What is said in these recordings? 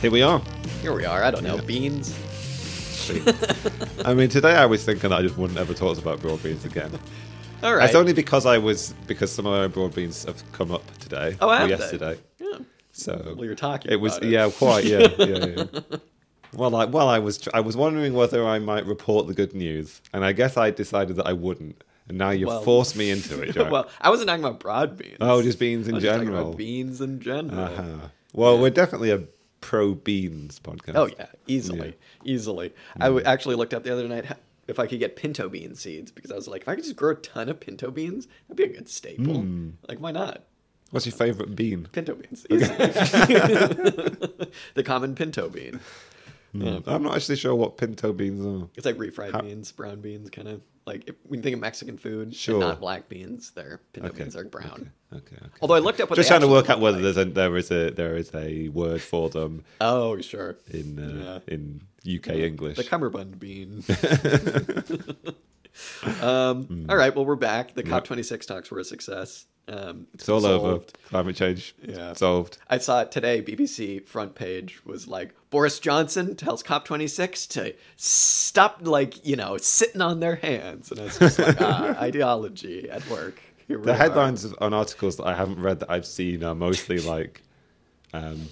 Here we are. here we are. I don't know. Yeah. Beans. I mean, today I was thinking I just wouldn't ever talk about broad beans again. All right. It's only because I was because some of my broad beans have come up today Oh, or have they? yesterday. Yeah. So Well, you're talking. it was it. yeah, quite yeah, yeah. yeah. Well, I, well, I was tr- I was wondering whether I might report the good news, and I guess I decided that I wouldn't, and now you've Well- forced me into it. Well, I wasn't talking about broad beans. oh, just beans I in was just talking general. about beans in general. Uh-huh. Well, we're definitely a pro beans podcast. Oh yeah, easily, easily. I actually looked up the other night if I could get pinto bean seeds because I was like, if I could just grow a ton of pinto beans, that'd be a good staple. Hmm. Like, why not? What's your favorite bean? Pinto beans, easy. the common pinto bean. Yeah. I'm not actually sure what pinto beans are. It's like refried How- beans, brown beans, kind of like if, when you think of Mexican food, Sure. not black beans. They're pinto Okay. beans are brown. Okay, okay. Although I looked up what Just trying to work out whether like. there's a, there is a there is a word for them Oh, sure. in uh, Yeah. in UK English. The cummerbund bean. um, all right, well, we're back. The COP26 talks were a success. Um, it's all over. solved. Climate change Yeah. solved. I saw it today. BBC front page was like Boris Johnson tells COP26 to stop, like you know, sitting on their hands, and I was just like, ah, ideology at work. Here The are. headlines on articles that I haven't read that I've seen are mostly like, um,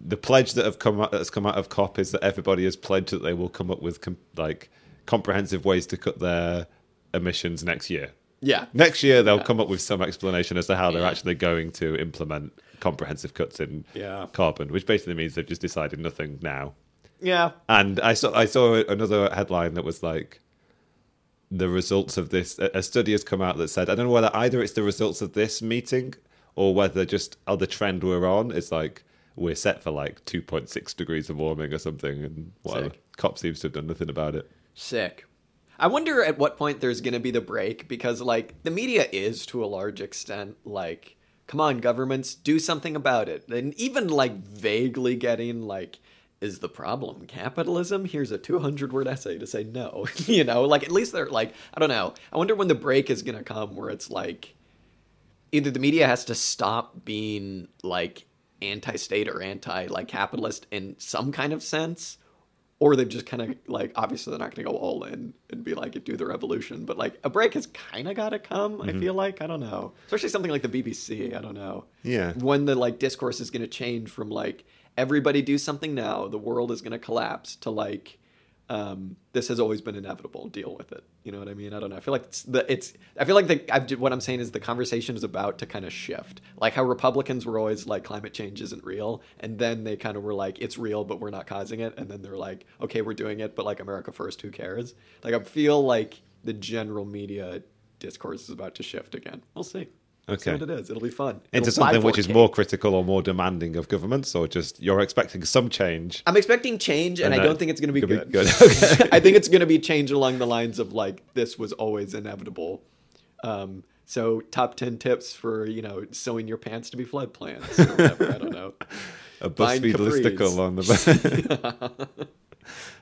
the pledge that have come out, that's come out of COP is that everybody has pledged that they will come up with com- like comprehensive ways to cut their emissions next year. Yeah, Next year they'll Yeah. come up with some explanation as to how they're Yeah. actually going to implement comprehensive cuts in Yeah. carbon, which basically means they've just decided nothing now. yeah, And I saw I saw another headline that was like the results of this. A study has come out that said I don't know whether either it's the results of this meeting or whether just oh, the trend we're on is like we're set for like 2.6 degrees of warming or something, and whatever. Sick. COP seems to have done nothing about it. Sick. I wonder at what point there's going to be the break because, like, the media is to a large extent like, come on, governments, do something about it. And even, like, vaguely getting, like, is the problem capitalism? Here's a 200 word essay to say no. you know, like, at least they're like, I don't know. I wonder when the break is going to come where it's like, either the media has to stop being, like, anti-state or anti like capitalist in some kind of sense or they've just kind of like obviously they're not going to go all in and be like do the revolution but like a break has kind of got to come i mm-hmm. feel like i don't know. Especially something like the bbc i don't know. Yeah. when the like discourse is going to change from like everybody do something now the world is going to collapse to like um, this has always been inevitable. Deal with it. You know what i mean? I don't know. I feel like it's the it's i feel like the I've, what i'm saying is the conversation is about to kind of shift. Like how republicans were always like climate change isn't real. And then they kind of were like it's real but we're not causing it. And then they're like okay we're doing it but like america first who cares? Like i feel like the general media discourse is about to shift again. We'll see We'll see Okay. what it is it'll be fun Into It'll something which is more critical or more demanding of governments, or just you're expecting some change. I'm expecting change, and, And I don't think it's going to be good. be good. Okay. I think it's going to be change along the lines of like this was always inevitable. Um, so top ten tips for you know sewing your pants to be flood plants or whatever. I don't know. A BuzzFeed listicle on the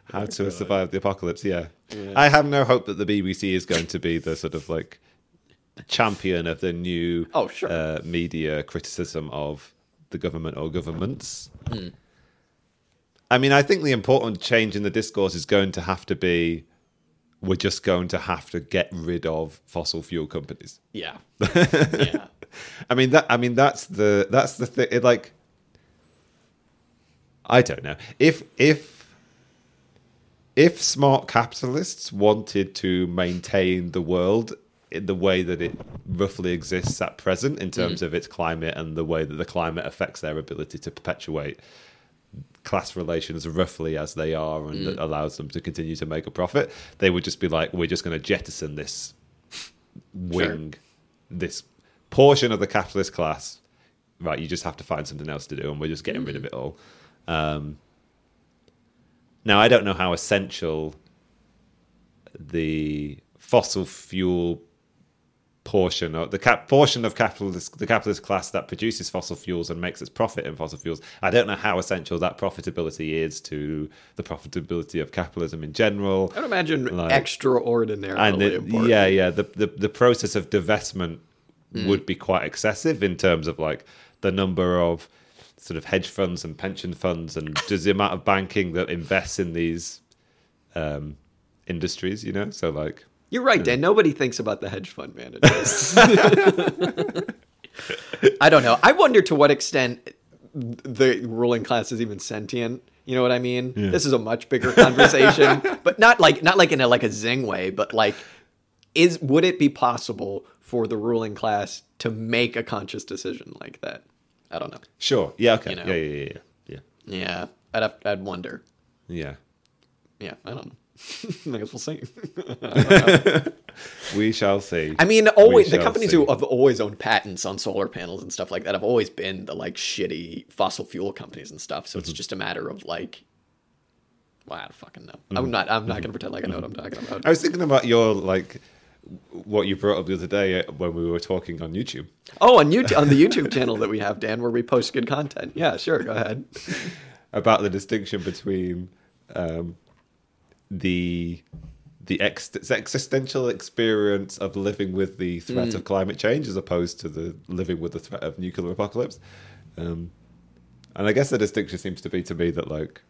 how to survive the apocalypse. Yeah. Yeah. I have no hope that the BBC is going to be the sort of like champion of the new Oh, sure. uh, media criticism of the government or governments. Hmm. I mean, I think the important change in the discourse is going to have to be we're just going to have to get rid of fossil fuel companies. Yeah, yeah, I mean that. I mean that's the that's the thing. It, like, I don't know if if if smart capitalists wanted to maintain the world the way that it roughly exists at present in terms mm. of its climate and the way that the climate affects their ability to perpetuate class relations roughly as they are and that allows them to continue to make a profit they would just be like we're just going to jettison this wing this portion of the capitalist class. Right you just have to find something else to do and we're just getting rid of mm. it all. Um, now i don't know how essential the fossil fuel portion of the cap portion of capitalist the capitalist class that produces fossil fuels and makes its profit in fossil fuels. I don't know how essential that profitability is to the profitability of capitalism in general. I'd imagine Like- extraordinarily And the, important. yeah, yeah, the, the the process of divestment Mm. would be quite excessive in terms of like the number of sort of hedge funds and pension funds and just the amount of banking that invests in these um, industries. You know, so like You're right, Dan. Nobody thinks about the hedge fund managers. I don't know. I wonder to what extent the ruling class is even sentient. You know what I mean? Yeah. This is a much bigger conversation, but not like not like in a like a zing way, but like is would it be possible for the ruling class to make a conscious decision like that? I don't know. sure, yeah, okay, You know. yeah, yeah, yeah, yeah, Yeah, I'd have, I'd wonder. yeah. Yeah, I don't know. I guess we'll see. We shall see. I mean, always the companies see. who have always owned patents on solar panels and stuff like that have always been the like shitty fossil fuel companies and stuff. So Mm-hmm. it's just a matter of like, well, I don't fucking know. Mm-hmm. I'm not. I'm not gonna pretend like I know what I'm talking about. I was thinking about your like what you brought up the other day uh, when we were talking on YouTube Oh, on YouTube, on the YouTube channel that we have, Dan, where we post good content. Yeah, sure. Go ahead. about the distinction between um, the the ex- existential experience of living with the threat Mm. of climate change as opposed to the living with the threat of nuclear apocalypse. Um, and I guess the distinction seems to be to me that like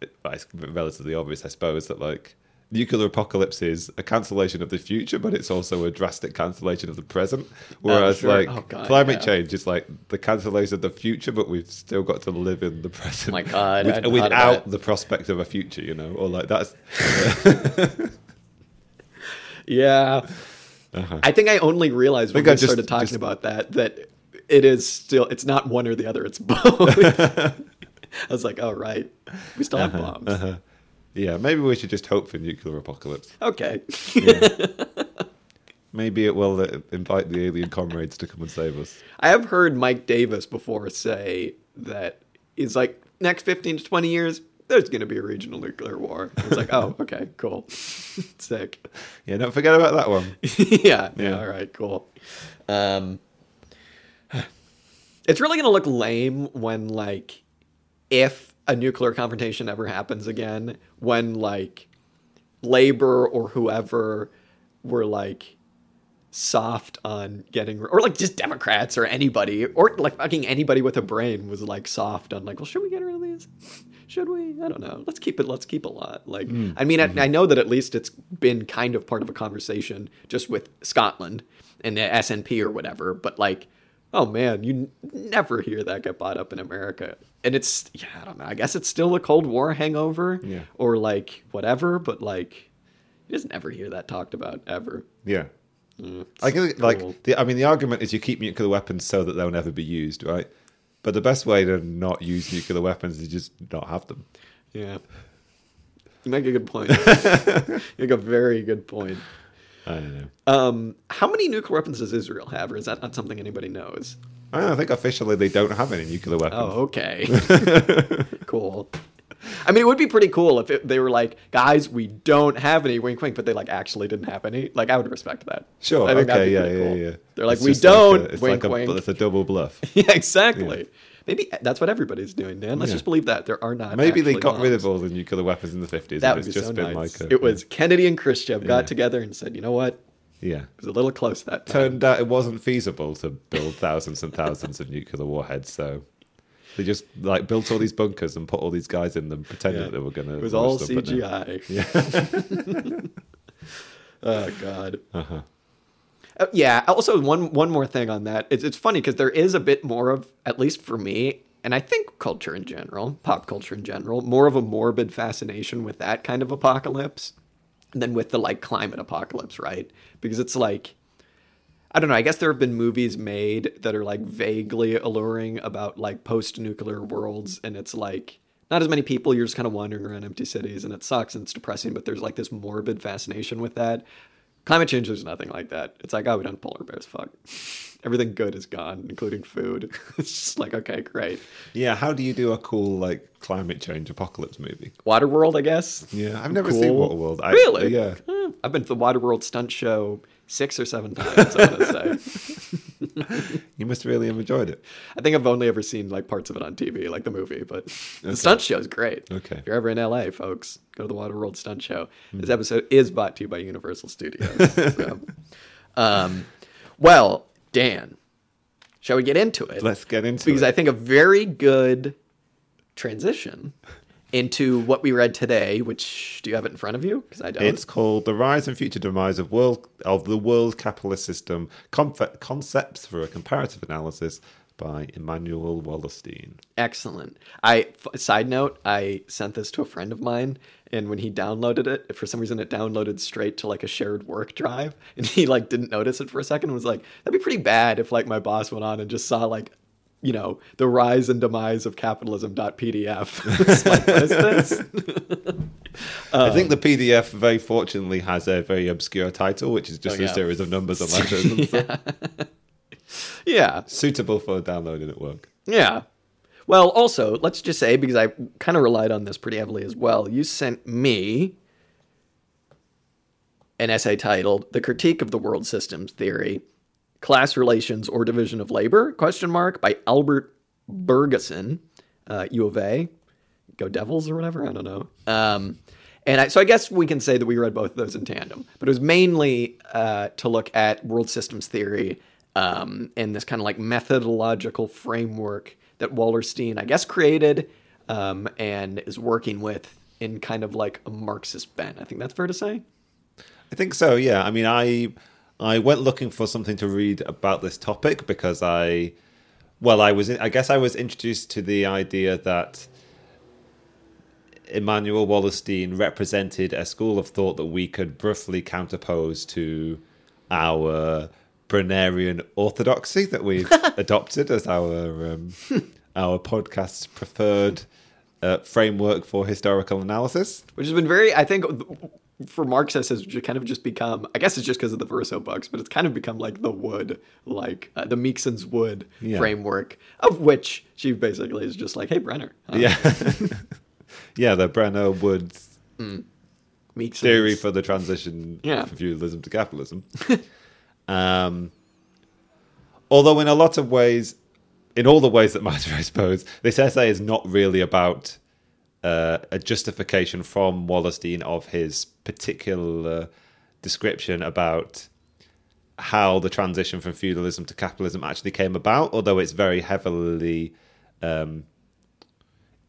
it- it's relatively obvious, I suppose, that like nuclear apocalypse is a cancellation of the future, but it's also a drastic cancellation of the present. Whereas sure. like Oh, God, climate yeah. change is like the cancellation of the future, but we've still got to live in the present. my God, with- hadn't thought about without the prospect of a future, you know, or like that's Yeah. I think I only realized when Uh-huh. I we just- started talking just- about that that it is still it's not one or the other. It's both. I was like, oh right, we still have bombs. uh-huh. Yeah. Maybe we should just hope for nuclear apocalypse. Okay. Maybe it will uh, invite the alien comrades to come and save us. I have heard Mike Davis before say that he's like next fifteen to twenty years. There's going to be a regional nuclear war. It's like, oh, okay, cool, sick. Yeah, don't forget about that one. yeah, yeah, Yeah. all right, cool. Um, it's really gonna look lame when like if a nuclear confrontation ever happens again, when like labor or whoever were like soft on getting or like just democrats or anybody or like fucking anybody with a brain was like soft on like well should we get rid of these? Should we? I don't know. Let's keep it let's keep a lot. Like mm. i mean I, mm-hmm. I know that at least it's been kind of part of a conversation just with scotland and the snp or whatever but like oh man you never hear that get bought up in america and it's yeah i don't know i guess it's still a cold war hangover Yeah. or like whatever but like you just never hear that talked about ever Yeah. Mm, I guess, it's like the, I mean, the argument is you keep nuclear weapons so that they'll never be used, right? But the best way to not use nuclear weapons is just not have them. Yeah. You make a good point. you make a very good point. I don't know. Um, how many nuclear weapons does Israel have, or is that not something anybody knows? I don't think officially they don't have any nuclear weapons. Oh, okay. cool. I mean, it would be pretty cool if it, they were like, guys, we don't have any, wink, wink, but they like actually didn't have any. Like, I would respect that. Sure. I think that'd okay. be Yeah. Yeah. cool. Yeah. They're like, It's we just like a- don't, it's wink, like a, wink. It's a double bluff. Yeah, exactly. Maybe that's what everybody's doing, Dan. Let's Yeah. just believe that there are not. Maybe they got rid of all the nuclear weapons in the fifties. That would be just so been nice. like a, it was Kennedy and Khrushchev Yeah. got together and said, you know what? yeah. It was a little close that time. Turned out it wasn't feasible to build thousands and thousands of nuclear warheads, so they just like built all these bunkers and put all these guys in them, pretending Yeah. that they were going to. It was all CGI. Yeah. Oh God. Uh-huh. Uh, yeah. Also, one one more thing on that. It's it's funny because there is a bit more of, at least for me, and I think culture in general, pop culture in general, more of a morbid fascination with that kind of apocalypse than with the like climate apocalypse, right? Because it's like. I don't know. I guess there have been movies made that are like vaguely alluring about like post nuclear worlds, and it's like not as many people. You're just kind of wandering around empty cities, and it sucks and it's depressing. But there's like this morbid fascination with that. Climate change is nothing like that. It's like, oh, we don't polar bears. Fuck. Everything good is gone, including food. it's just like, okay, great. Yeah, how do you do a cool like climate change apocalypse movie? Waterworld, I guess. Yeah, I've never Cool. seen Waterworld. I, really? Yeah. I've been to the Waterworld stunt show six or seven times. I want to say. You must really have enjoyed it. I think I've only ever seen like parts of it on TV, like the movie, but the stunt show is great. Okay. If you're ever in LA, folks, go to the Waterworld Stunt Show. This episode is brought to you by Universal Studios. so. um, well, Dan, shall we get into it? Let's get into because it. Because I think a very good transition into what we read today. Which do you have it in front of you? Because I don't. It's called "The Rise and Future Demise of World of the World Capitalist System: Confe- Concepts for a Comparative Analysis" by Immanuel Wallerstein. Excellent. I f- side note, I sent this to a friend of mine, and when he downloaded it, for some reason it downloaded straight to like a shared work drive, and he like didn't notice it for a second and was like, "That'd be pretty bad if like my boss went on and just saw like." You know, the rise and demise of capitalism.pdf. Like, this? I think the PDF very fortunately has a very obscure title, which is just Oh, a yeah. series of numbers and letters, and stuff. yeah. suitable for downloading at work. Yeah. Well, also, let's just say, because I kind of relied on this pretty heavily as well, you sent me an essay titled The Critique of the World Systems Theory, Class Relations or Division of Labor, question mark, by Albert Bergesen, uh, U of A. Go Devils or whatever, I don't know. Um, and I, so I guess we can say that we read both of those in tandem, but it was mainly uh, to look at world systems theory um, and this kind of like methodological framework that Wallerstein, I guess, created um, and is working with in kind of like a Marxist bent. I think that's fair to say. I think so. Yeah. I mean, I I went looking for something to read about this topic because I, well, I was I guess I was introduced to the idea that Immanuel Wallerstein represented a school of thought that we could roughly counterpose to our Brennerian orthodoxy that we've adopted as our um, our podcast's preferred uh, framework for historical analysis. which has been very i think for marxists has kind of just become i guess it's just because of the verso books but it's kind of become like the wood like uh, the Meiksins wood Yeah. framework of which she basically is just like hey brenner huh? Yeah. yeah, the Brenner Woods Meiksins theory for the transition Yeah. from feudalism to capitalism. um, although, in a lot of ways, in all the ways that matter, I suppose, this essay is not really about uh, a justification from Wallerstein of his particular description about how the transition from feudalism to capitalism actually came about, although it's very heavily um,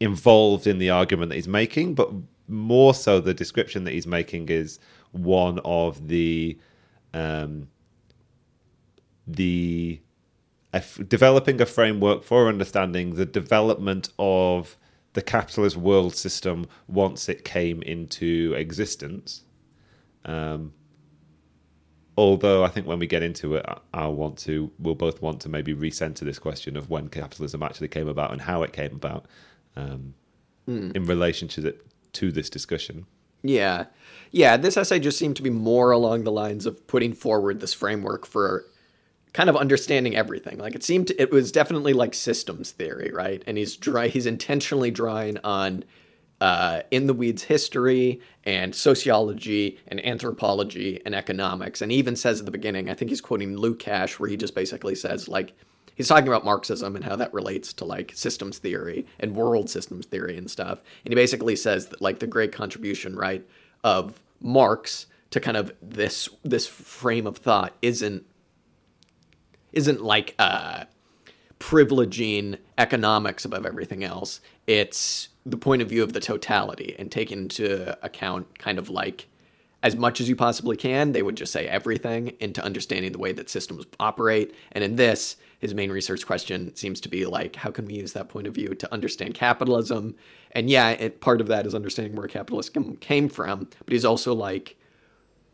involved in the argument that he's making, but more so the description that he's making is one of the um, the f- developing a framework for understanding the development of the capitalist world system once it came into existence. Um, although I think when we get into it, I- I'll want to, we'll both want to maybe recenter this question of when capitalism actually came about and how it came about um, in relation to, the, to this discussion. yeah yeah this essay just seemed to be more along the lines of putting forward this framework for kind of understanding everything. Like it seemed it was definitely like systems theory right? And he's dry he's intentionally drawing on uh, in the weeds history and sociology and anthropology and economics. And he even says at the beginning i think he's quoting lukács where he just basically says like he's talking about marxism and how that relates to like systems theory and world systems theory and stuff. And he basically says that like the great contribution right of marx to kind of this this frame of thought isn't isn't like uh privileging economics above everything else. It's the point of view of the totality and taking into account kind of like as much as you possibly can. They would just say everything into understanding the way that systems operate. And in this, his main research question seems to be like, how can we use that point of view to understand capitalism? And yeah, it, part of that is understanding where capitalism came from, but he's also like,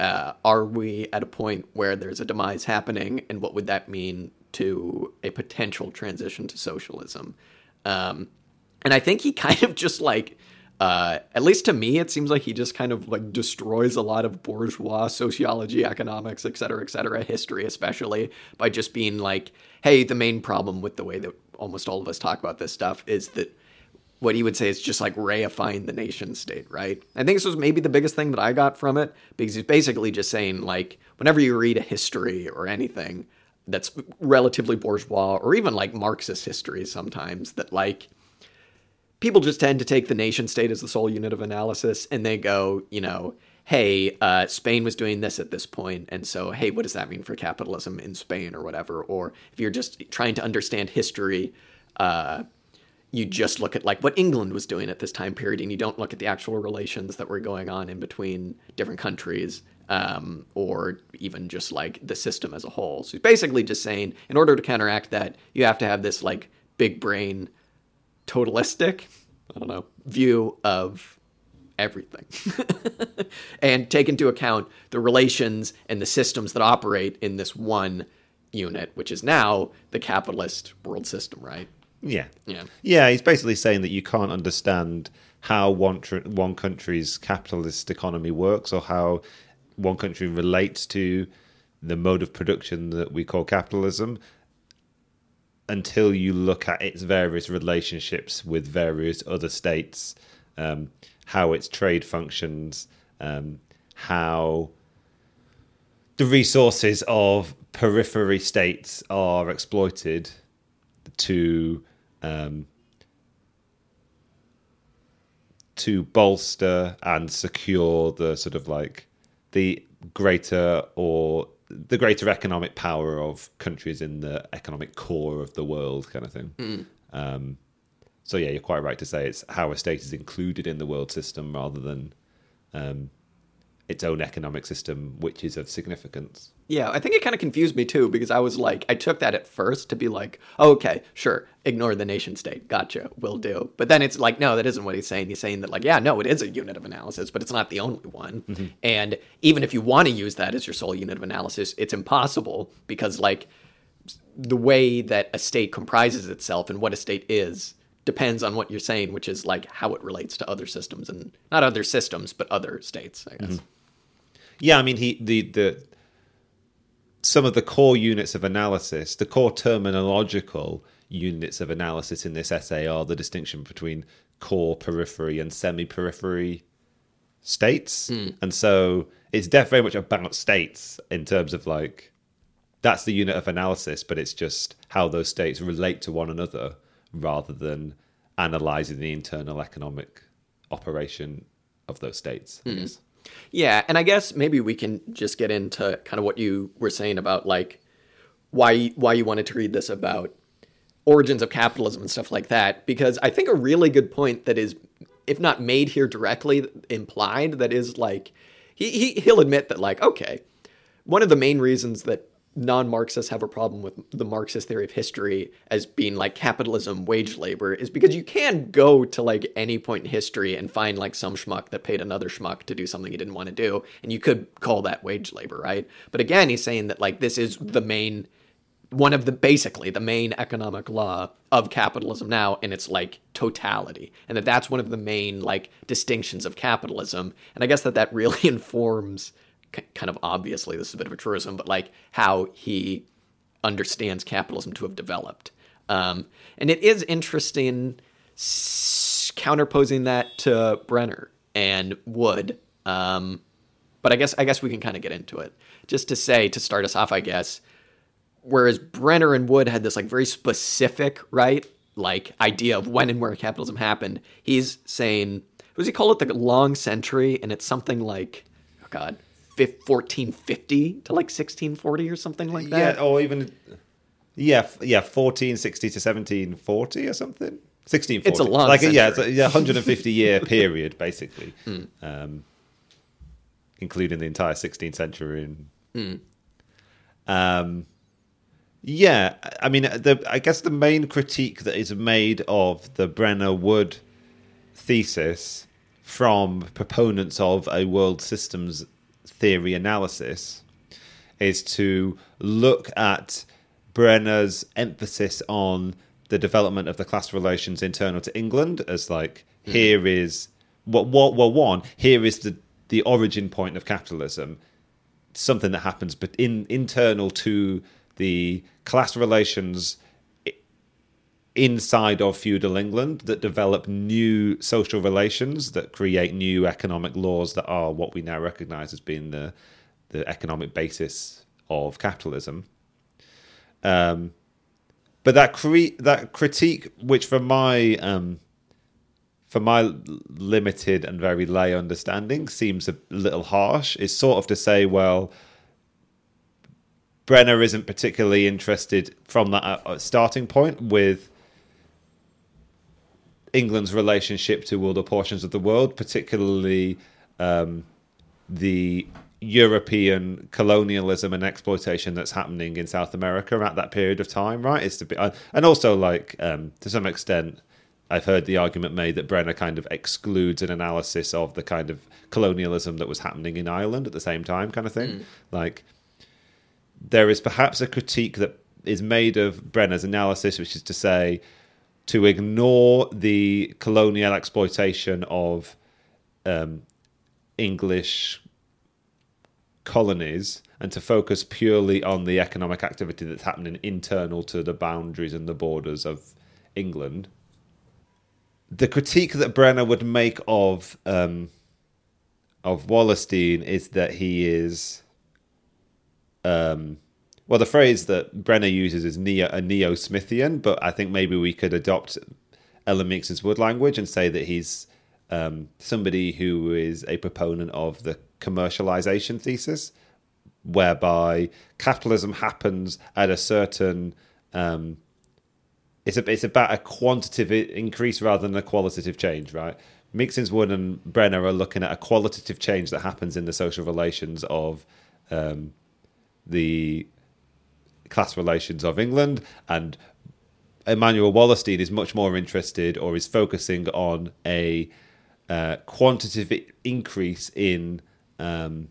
uh, are we at a point where there's a demise happening, and what would that mean to a potential transition to socialism? Um, and I think he kind of just like, uh, at least to me, it seems like he just kind of like destroys a lot of bourgeois sociology, economics, et cetera, et cetera, history especially, by just being like, hey, the main problem with the way that almost all of us talk about this stuff is that what he would say is just like reifying the nation state, right? I think this was maybe the biggest thing that I got from it because he's basically just saying like whenever you read a history or anything that's relatively bourgeois or even like Marxist history sometimes that like people just tend to take the nation state as the sole unit of analysis and they go, you know, hey, uh, Spain was doing this at this point, and so hey, what does that mean for capitalism in Spain or whatever? Or if you're just trying to understand history, uh, you just look at like what England was doing at this time period, and you don't look at the actual relations that were going on in between different countries. Um, or even just like the system as a whole. So he's basically just saying, in order to counteract that, you have to have this like big brain, totalistic, I don't know, view of everything and take into account the relations and the systems that operate in this one unit, which is now the capitalist world system, right? Yeah. Yeah. Yeah, he's basically saying that you can't understand how one tr- one country's capitalist economy works or how one country relates to the mode of production that we call capitalism until you look at its various relationships with various other states, um, how its trade functions, um, how the resources of periphery states are exploited to um, to bolster and secure the sort of like the greater or the greater economic power of countries in the economic core of the world, kind of thing. Um, so yeah, you're quite right to say it's how a state is included in the world system rather than um, its own economic system, which is of significance. Yeah, I think it kind of confused me too because I was like, I took that at first to be like, oh, okay, sure, ignore the nation state. Gotcha, will do. But then it's like, no, that isn't what he's saying. He's saying that, like, yeah, no, it is a unit of analysis, but it's not the only one. Mm-hmm. And even if you want to use that as your sole unit of analysis, it's impossible because, like, the way that a state comprises itself and what a state is depends on what you're saying, which is like how it relates to other systems and not other systems, but other states, I guess. Mm-hmm. Yeah, I mean, he the the some of the core units of analysis, the core terminological units of analysis in this essay are the distinction between core, periphery, and semi-periphery states, hmm. and so it's def- very much about states in terms of like that's the unit of analysis, but it's just how those states relate to one another rather than analyzing the internal economic operation of those states. Hmm. Guess. Yeah, and I guess maybe we can just get into kind of what you were saying about like why why you wanted to read this about origins of capitalism and stuff like that because I think a really good point that is if not made here directly implied that is like he, he he'll admit that like okay one of the main reasons that non-marxists have a problem with the marxist theory of history as being like capitalism wage labor is because you can go to like any point in history and find like some schmuck that paid another schmuck to do something he didn't want to do and you could call that wage labor right? But again he's saying that like this is the main one of the basically the main economic law of capitalism now in its like totality and that that's one of the main like distinctions of capitalism and i guess that that really informs kind of obviously this is a bit of a truism but like how he understands capitalism to have developed um, and it is interesting counterposing that to brenner and wood um, but i guess i guess we can kind of get into it just to say to start us off i guess whereas Brenner and Wood had this like very specific, right, like idea of when and where capitalism happened. He's saying, what does he call it, the long century, and it's something like, oh god, 1450 to like 1640 or something like that. Yeah, or even yeah, yeah, fourteen sixty to seventeen forty or something. Sixteen forty. It's a long like yeah, it's a yeah, hundred and fifty year period basically, Hmm. um, including the entire sixteenth century. And, Hmm. um, yeah, I mean, the I guess the main critique that is made of the Brenner Wood thesis from proponents of a world systems theory analysis is to look at Brenner's emphasis on the development of the class relations internal to England as like hmm. here is what what well one here is the the origin point of capitalism something that happens but in internal to the class relations inside of feudal England that develop new social relations that create new economic laws that are what we now recognize as being the the economic basis of capitalism. Um, but that cre- that critique, which for my um, for my limited and very lay understanding, seems a little harsh. Is sort of to say, well, Brenner isn't particularly interested from that uh, starting point with England's relationship to other portions of the world, particularly um, the European colonialism and exploitation that's happening in South America at that period of time, right? It's to be, uh, and also like um, to some extent, I've heard the argument made that Brenner kind of excludes an analysis of the kind of colonialism that was happening in Ireland at the same time, kind of thing. Mm. Like there is perhaps a critique that is made of Brenner's analysis, which is to say to ignore the colonial exploitation of um, English colonies and to focus purely on the economic activity that's happening internal to the boundaries and the borders of England. The critique that Brenner would make of um, of Wallerstein is that he is, um, well, the phrase that Brenner uses is neo a neo Smithian, but I think maybe we could adopt Ellen Meiksins Wood language and say that he's um, somebody who is a proponent of the commercialization thesis, whereby capitalism happens at a certain um, it's a, it's about a quantitative increase rather than a qualitative change, right? Meiksins Wood and Brenner are looking at a qualitative change that happens in the social relations of um, the class relations of England, and Immanuel Wallerstein is much more interested or is focusing on a uh, quantitative increase in um,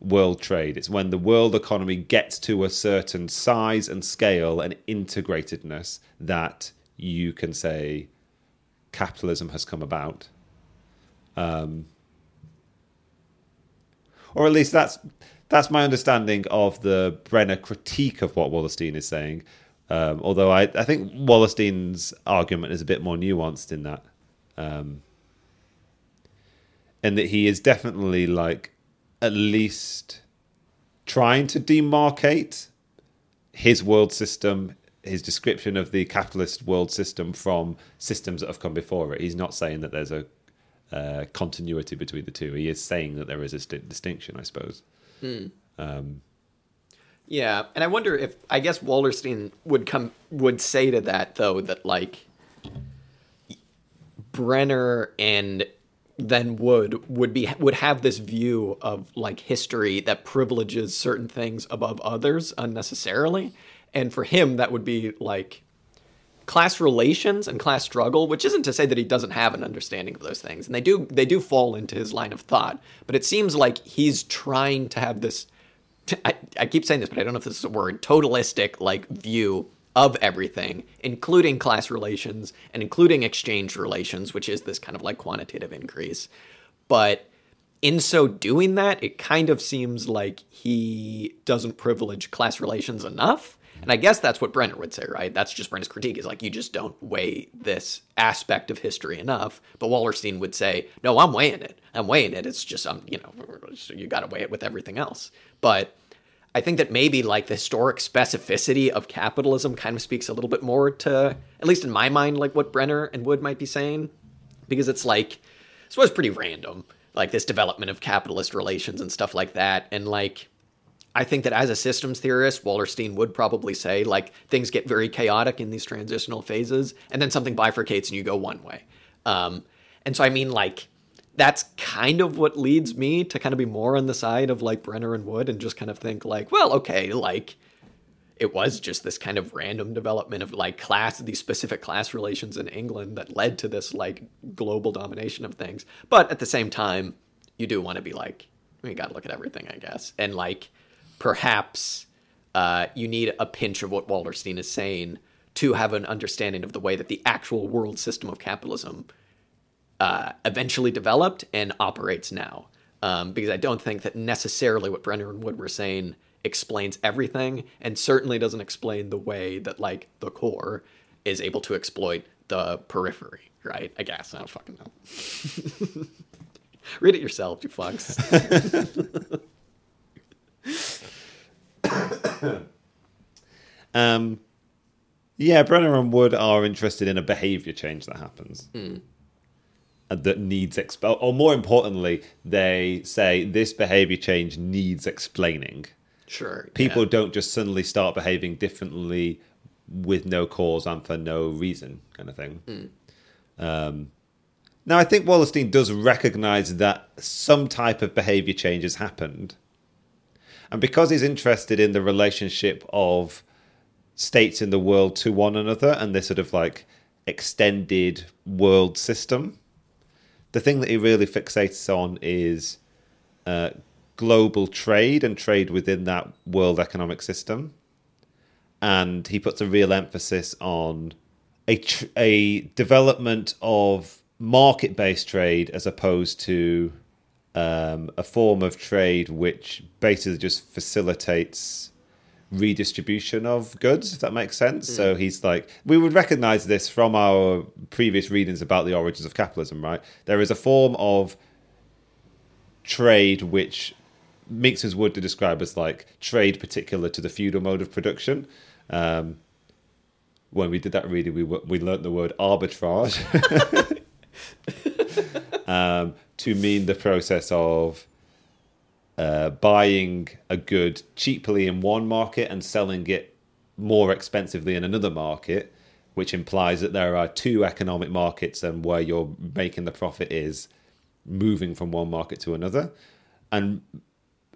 world trade. It's when the world economy gets to a certain size and scale and integratedness that you can say capitalism has come about. Um, or at least that's that's my understanding of the Brenner critique of what Wallerstein is saying. Um, although I, I think Wallerstein's argument is a bit more nuanced in that. Um, and that he is definitely like at least trying to demarcate his world system, his description of the capitalist world system from systems that have come before it. He's not saying that there's a uh, continuity between the two. He is saying that there is a st- distinction, I suppose. Hmm. Um, yeah, and I wonder if I guess Wallerstein would come would say to that though that like Brenner and then would would be would have this view of like history that privileges certain things above others unnecessarily and for him that would be like class relations and class struggle which isn't to say that he doesn't have an understanding of those things and they do they do fall into his line of thought but it seems like he's trying to have this I, I keep saying this but i don't know if this is a word totalistic like view of everything, including class relations and including exchange relations, which is this kind of like quantitative increase. But in so doing that, it kind of seems like he doesn't privilege class relations enough. And I guess that's what Brenner would say, right? That's just Brenner's critique is like, you just don't weigh this aspect of history enough. But Wallerstein would say, no, I'm weighing it. I'm weighing it. It's just, I'm, you know, you got to weigh it with everything else. But I think that maybe like the historic specificity of capitalism kind of speaks a little bit more to, at least in my mind, like what Brenner and Wood might be saying, because it's like, this was pretty random, like this development of capitalist relations and stuff like that. And like, I think that as a systems theorist, Wallerstein would probably say like things get very chaotic in these transitional phases, and then something bifurcates and you go one way. Um, and so I mean like that's kind of what leads me to kind of be more on the side of like Brenner and Wood and just kind of think like, well, okay, like it was just this kind of random development of like class, these specific class relations in England that led to this like global domination of things. But at the same time, you do want to be like, we got to look at everything, I guess. And like, perhaps uh, you need a pinch of what Wallerstein is saying to have an understanding of the way that the actual world system of capitalism uh, eventually developed and operates now. Um, because I don't think that necessarily what Brenner and Wood were saying explains everything, and certainly doesn't explain the way that like the core is able to exploit the periphery, right? I guess I don't fucking know. Read it yourself, you fucks. Um, yeah, Brenner and Wood are interested in a behavior change that happens. And that needs expel or more importantly, they say this behavior change needs explaining. Sure. People yeah. don't just suddenly start behaving differently with no cause and for no reason, kind of thing. Hmm. Um, now, I think Wallerstein does recognize that some type of behavior change has happened. And because he's interested in the relationship of states in the world to one another and this sort of like extended world system, the thing that he really fixates on is uh, global trade and trade within that world economic system. And he puts a real emphasis on a, tr- a development of market based trade as opposed to um, a form of trade which basically just facilitates redistribution of goods, if that makes sense. So he's like, we would recognize this from our previous readings about the origins of capitalism, right? There is a form of trade which Meeks would to describe as like trade particular to the feudal mode of production. Um, when we did that reading, we we learnt the word arbitrage um, to mean the process of uh, buying a good cheaply in one market and selling it more expensively in another market, which implies that there are two economic markets and where you're making the profit is moving from one market to another. And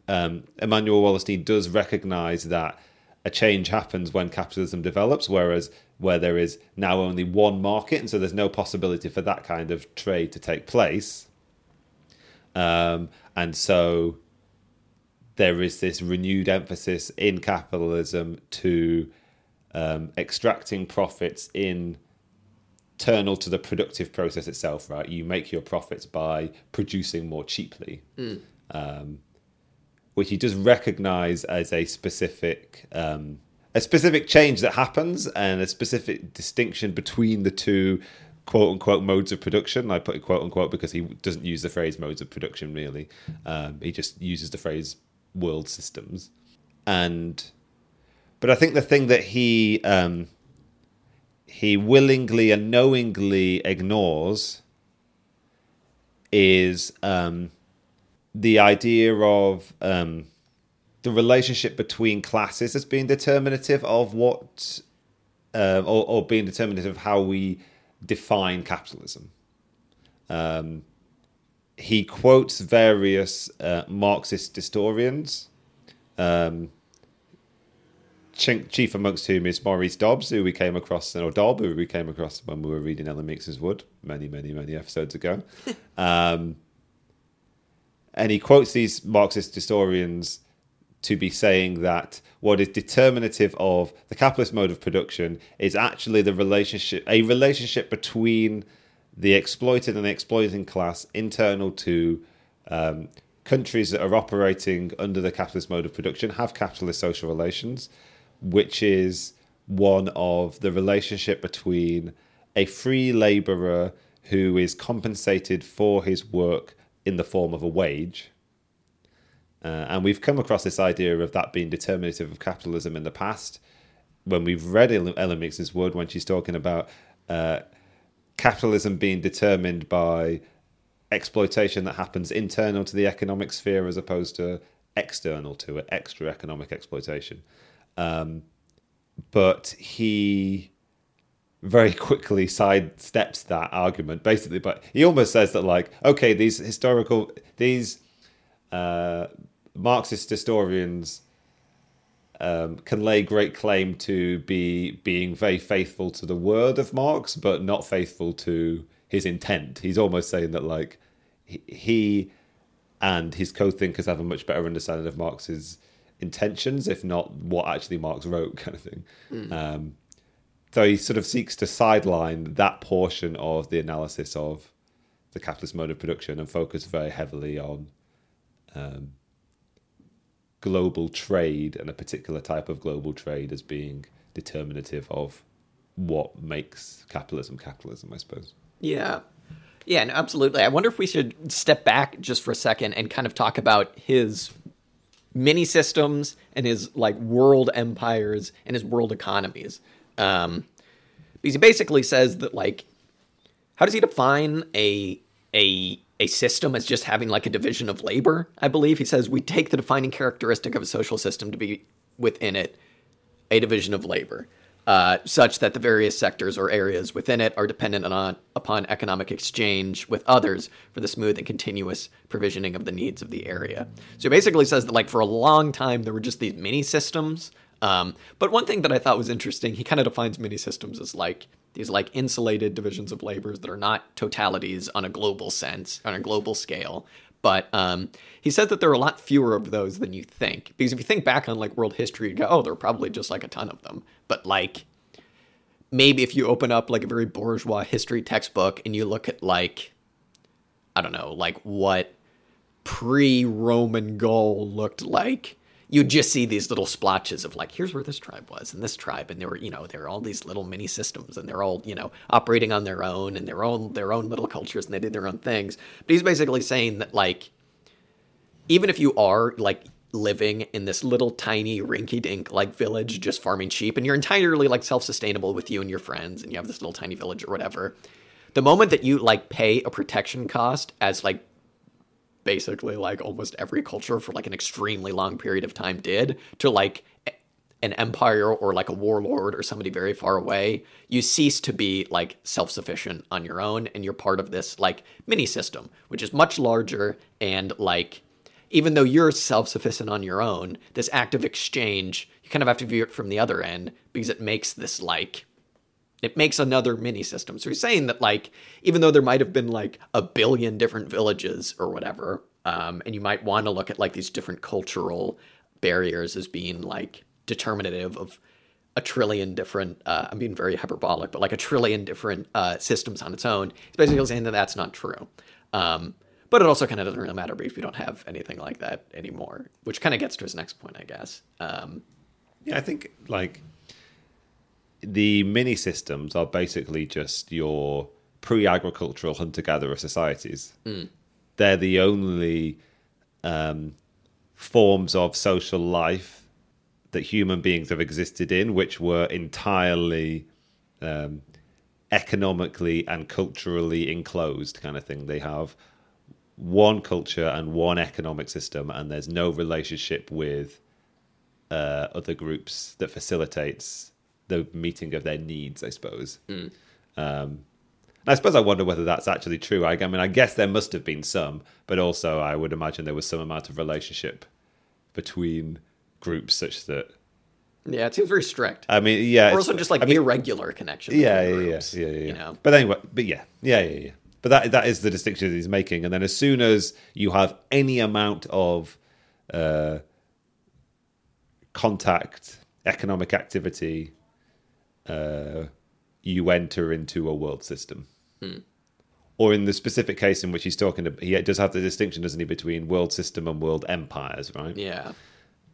um, Immanuel Wallerstein does recognize that a change happens when capitalism develops, whereas where there is now only one market, and so there's no possibility for that kind of trade to take place. Um, and so there is this renewed emphasis in capitalism to um, extracting profits in internal to the productive process itself, right? You make your profits by producing more cheaply, um, which he does recognize as a specific um, a specific change that happens and a specific distinction between the two quote unquote modes of production. I put it quote unquote because he doesn't use the phrase modes of production really. Um, he just uses the phrase world systems. And but I think the thing that he um, he willingly and knowingly ignores is um, the idea of um, the relationship between classes as being determinative of what, uh, or, or being determinative of how we define capitalism. Um, he quotes various uh, Marxist historians. Um, chief amongst whom is Maurice Dobbs, who we came across, or Dobb, who we came across when we were reading Ellen Meiksins Wood many, many, many episodes ago. um, and he quotes these Marxist historians to be saying that what is determinative of the capitalist mode of production is actually the relationship, a relationship between the exploited and the exploiting class internal to um, countries that are operating under the capitalist mode of production have capitalist social relations, which is one of the relationship between a free laborer who is compensated for his work in the form of a wage. Uh, and we've come across this idea of that being determinative of capitalism in the past. When we've read Ellen Meiksins Wood, when she's talking about uh, capitalism being determined by exploitation that happens internal to the economic sphere as opposed to external to it, extra economic exploitation. Um, but he very quickly sidesteps that argument, basically. But he almost says that, like, okay, these historical, these uh, Marxist historians um, can lay great claim to be being very faithful to the word of Marx, but not faithful to his intent. He's almost saying that, like, he and his co-thinkers have a much better understanding of Marx's intentions, if not what actually Marx wrote, kind of thing. Mm. Um, so he sort of seeks to sideline that portion of the analysis of the capitalist mode of production and focus very heavily on um, global trade and a particular type of global trade as being determinative of what makes capitalism capitalism, I suppose. Yeah. Yeah, no, absolutely. I wonder if we should step back just for a second and kind of talk about his mini systems and his like world empires and his world economies. Um, because he basically says that like, how does he define a a a system as just having like a division of labor? I believe he says we take the defining characteristic of a social system to be within it a division of labor uh, such that the various sectors or areas within it are dependent on upon economic exchange with others for the smooth and continuous provisioning of the needs of the area. So it basically says that like for a long time there were just these mini systems. Um, but one thing that I thought was interesting, he kind of defines mini systems as like these like insulated divisions of labors that are not totalities on a global sense, on a global scale, but um, he said that there are a lot fewer of those than you think. Because if you think back on like world history, you go, oh, there are probably just like a ton of them. But like maybe if you open up like a very bourgeois history textbook and you look at like I don't know, like what pre-Roman Gaul looked like, you'd just see these little splotches of like, here's where this tribe was and this tribe, and there were, you know, there are all these little mini systems, and they're all, you know, operating on their own and their own their own little cultures, and they did their own things. But he's basically saying that like, even if you are like living in this little tiny rinky-dink like village just farming sheep and you're entirely like self-sustainable with you and your friends and you have this little tiny village or whatever the moment that you like pay a protection cost as like basically like almost every culture for like an extremely long period of time did to like an empire or like a warlord or somebody very far away, you cease to be like self sufficient on your own and you're part of this like mini system, which is much larger and like even though you're self sufficient on your own, this act of exchange, you kind of have to view it from the other end because it makes this like it makes another mini system. So he's saying that like even though there might have been like a billion different villages or whatever, um, and you might want to look at like these different cultural barriers as being like determinative of a trillion different. Uh, I'm being very hyperbolic, but like a trillion different uh, systems on its own. He's basically saying that that's not true. Um, but it also kind of doesn't really matter because we don't have anything like that anymore, which kind of gets to his next point, I guess. Um, yeah, I think like the mini systems are basically just your pre-agricultural hunter-gatherer societies. Mm. They're the only um, forms of social life that human beings have existed in, which were entirely um, economically and culturally enclosed, kind of thing. They have one culture and one economic system, and there's no relationship with uh, other groups that facilitates the meeting of their needs, I suppose. Mm. Um, I suppose I wonder whether that's actually true. I, I, mean, I guess there must have been some, but also I would imagine there was some amount of relationship between groups such that. Yeah, it seems very strict. I mean, yeah, or also just like I mean, irregular connection. Yeah, yeah, groups, yeah, yeah, yeah, You know, but anyway, but yeah, yeah, yeah, yeah. But that that is the distinction that he's making. And then as soon as you have any amount of uh, contact, economic activity, uh, you enter into a world system. Hmm. Or in the specific case in which he's talking, about, he does have the distinction, doesn't he, between world system and world empires, right? Yeah.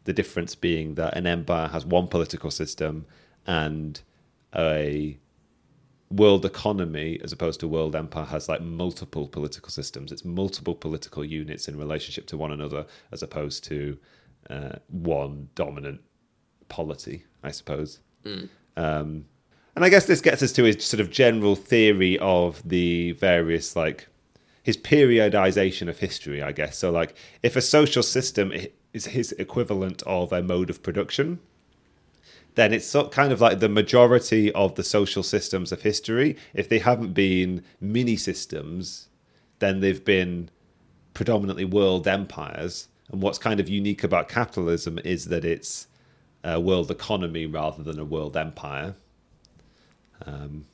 The difference being that an empire has one political system and a world economy, as opposed to world empire, has like multiple political systems. It's multiple political units in relationship to one another, as opposed to uh, one dominant polity, I suppose. Mm. Um, and I guess this gets us to his sort of general theory of the various like his periodization of history, I guess. So like if a social system is his equivalent of a mode of production, then it's kind of like the majority of the social systems of history. If they haven't been mini systems, then they've been predominantly world empires. And what's kind of unique about capitalism is that it's a world economy rather than a world empire. Um,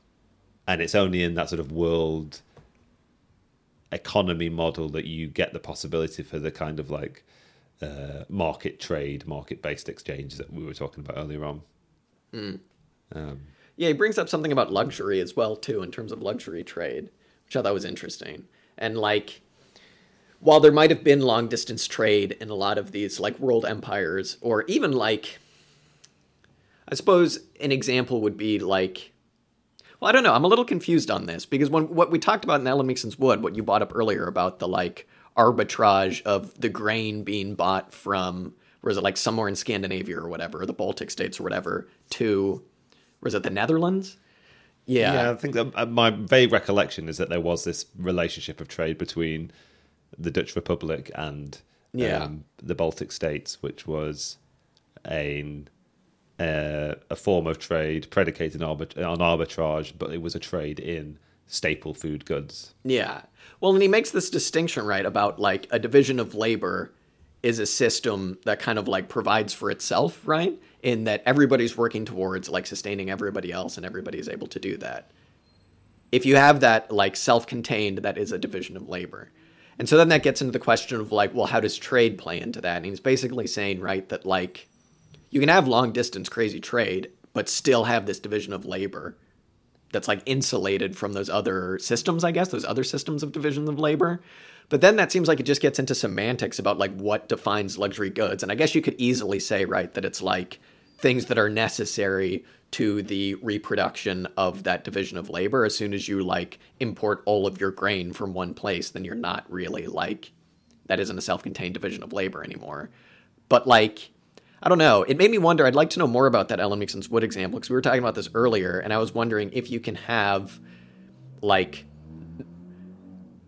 and it's only in that sort of world economy model that you get the possibility for the kind of like uh, market trade, market based exchange that we were talking about earlier on. Mm. Um, yeah, he brings up something about luxury as well too, in terms of luxury trade, which I thought was interesting. And like, while there might have been long distance trade in a lot of these like world empires, or even like I suppose an example would be like Well, I don't know. I'm a little confused on this because when what we talked about in Ellen Meiksins Wood, what you brought up earlier about the like arbitrage of the grain being bought from, where is it like somewhere in Scandinavia or whatever, or the Baltic states or whatever, to, was it the Netherlands? Yeah. Yeah, I think that uh, my vague recollection is that there was this relationship of trade between the Dutch Republic and Yeah. um, the Baltic states, which was a uh, a form of trade predicated on, arbit- on arbitrage, but it was a trade in staple food goods. Yeah. Well, and he makes this distinction, right, about like a division of labor is a system that kind of like provides for itself, right? In that everybody's working towards like sustaining everybody else and everybody's able to do that. If you have that like self contained, that is a division of labor. And so then that gets into the question of like, well, how does trade play into that? And he's basically saying, right, that like you can have long distance crazy trade, but still have this division of labor that's like insulated from those other systems, I guess, those other systems of division of labor. But then that seems like it just gets into semantics about like what defines luxury goods. And I guess you could easily say, right, that it's like things that are necessary to the reproduction of that division of labor. As soon as you like import all of your grain from one place, then you're not really like that isn't a self-contained division of labor anymore. But like I don't know. It made me wonder. I'd like to know more about that Ellen Meiksins Wood example because we were talking about this earlier, and I was wondering if you can have like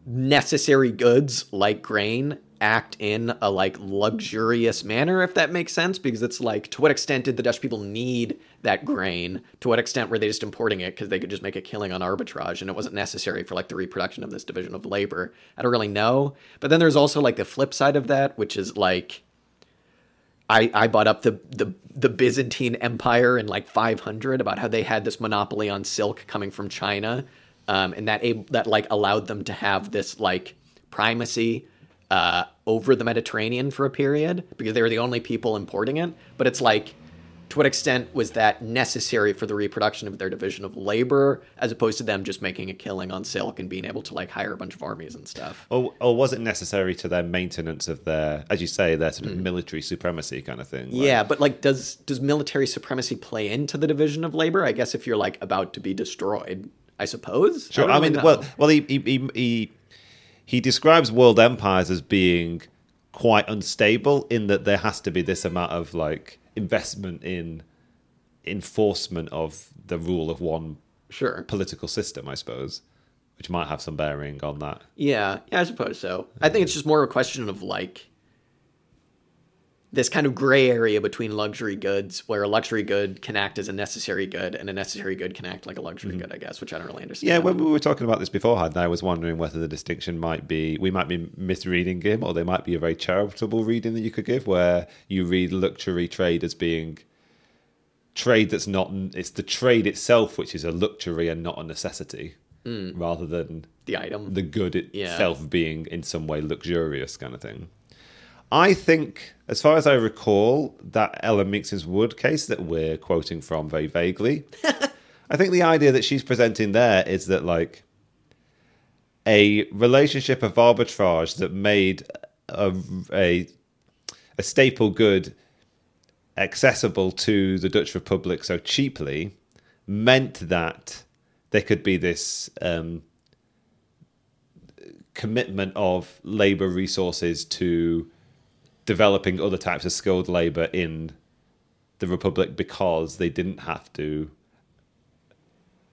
necessary goods like grain act in a like luxurious manner if that makes sense because it's like to what extent did the dutch people need that grain to what extent were they just importing it because they could just make a killing on arbitrage and it wasn't necessary for like the reproduction of this division of labor i don't really know but then there's also like the flip side of that which is like I, I brought up the, the the Byzantine Empire in like 500 about how they had this monopoly on silk coming from China, um, and that ab- that like allowed them to have this like primacy uh, over the Mediterranean for a period because they were the only people importing it. But it's like, to what extent was that necessary for the reproduction of their division of labor, as opposed to them just making a killing on silk and being able to like hire a bunch of armies and stuff? Or, or was it necessary to their maintenance of their, as you say, their sort of hmm. military supremacy kind of thing? Like-. Yeah, but like, does does military supremacy play into the division of labor? I guess if you're like about to be destroyed, I suppose. Sure. don't I, mean, know. well, well, he, he he he he describes world empires as being quite unstable in that there has to be this amount of like investment in enforcement of the rule of one sure. political system, I suppose, which might have some bearing on that. Yeah, yeah, I suppose so. I think it's just more a question of like this kind of gray area between luxury goods, where a luxury good can act as a necessary good, and a necessary good can act like a luxury mm-hmm. good. I guess, which I don't really understand. Yeah, when we were talking about this beforehand, I was wondering whether the distinction might be we might be misreading him, or there might be a very charitable reading that you could give, where you read luxury trade as being trade that's not it's the trade itself which is a luxury and not a necessity, hmm. rather than the item. the good Yeah. itself being in some way luxurious kind of thing. I think, as far as I recall, that Ellen Meiksins Wood case that we're quoting from very vaguely, I think the idea that she's presenting there is that, like, a relationship of arbitrage that made a, a, a staple good accessible to the Dutch Republic so cheaply meant that there could be this um, commitment of labor resources to developing other types of skilled labor in the Republic because they didn't have to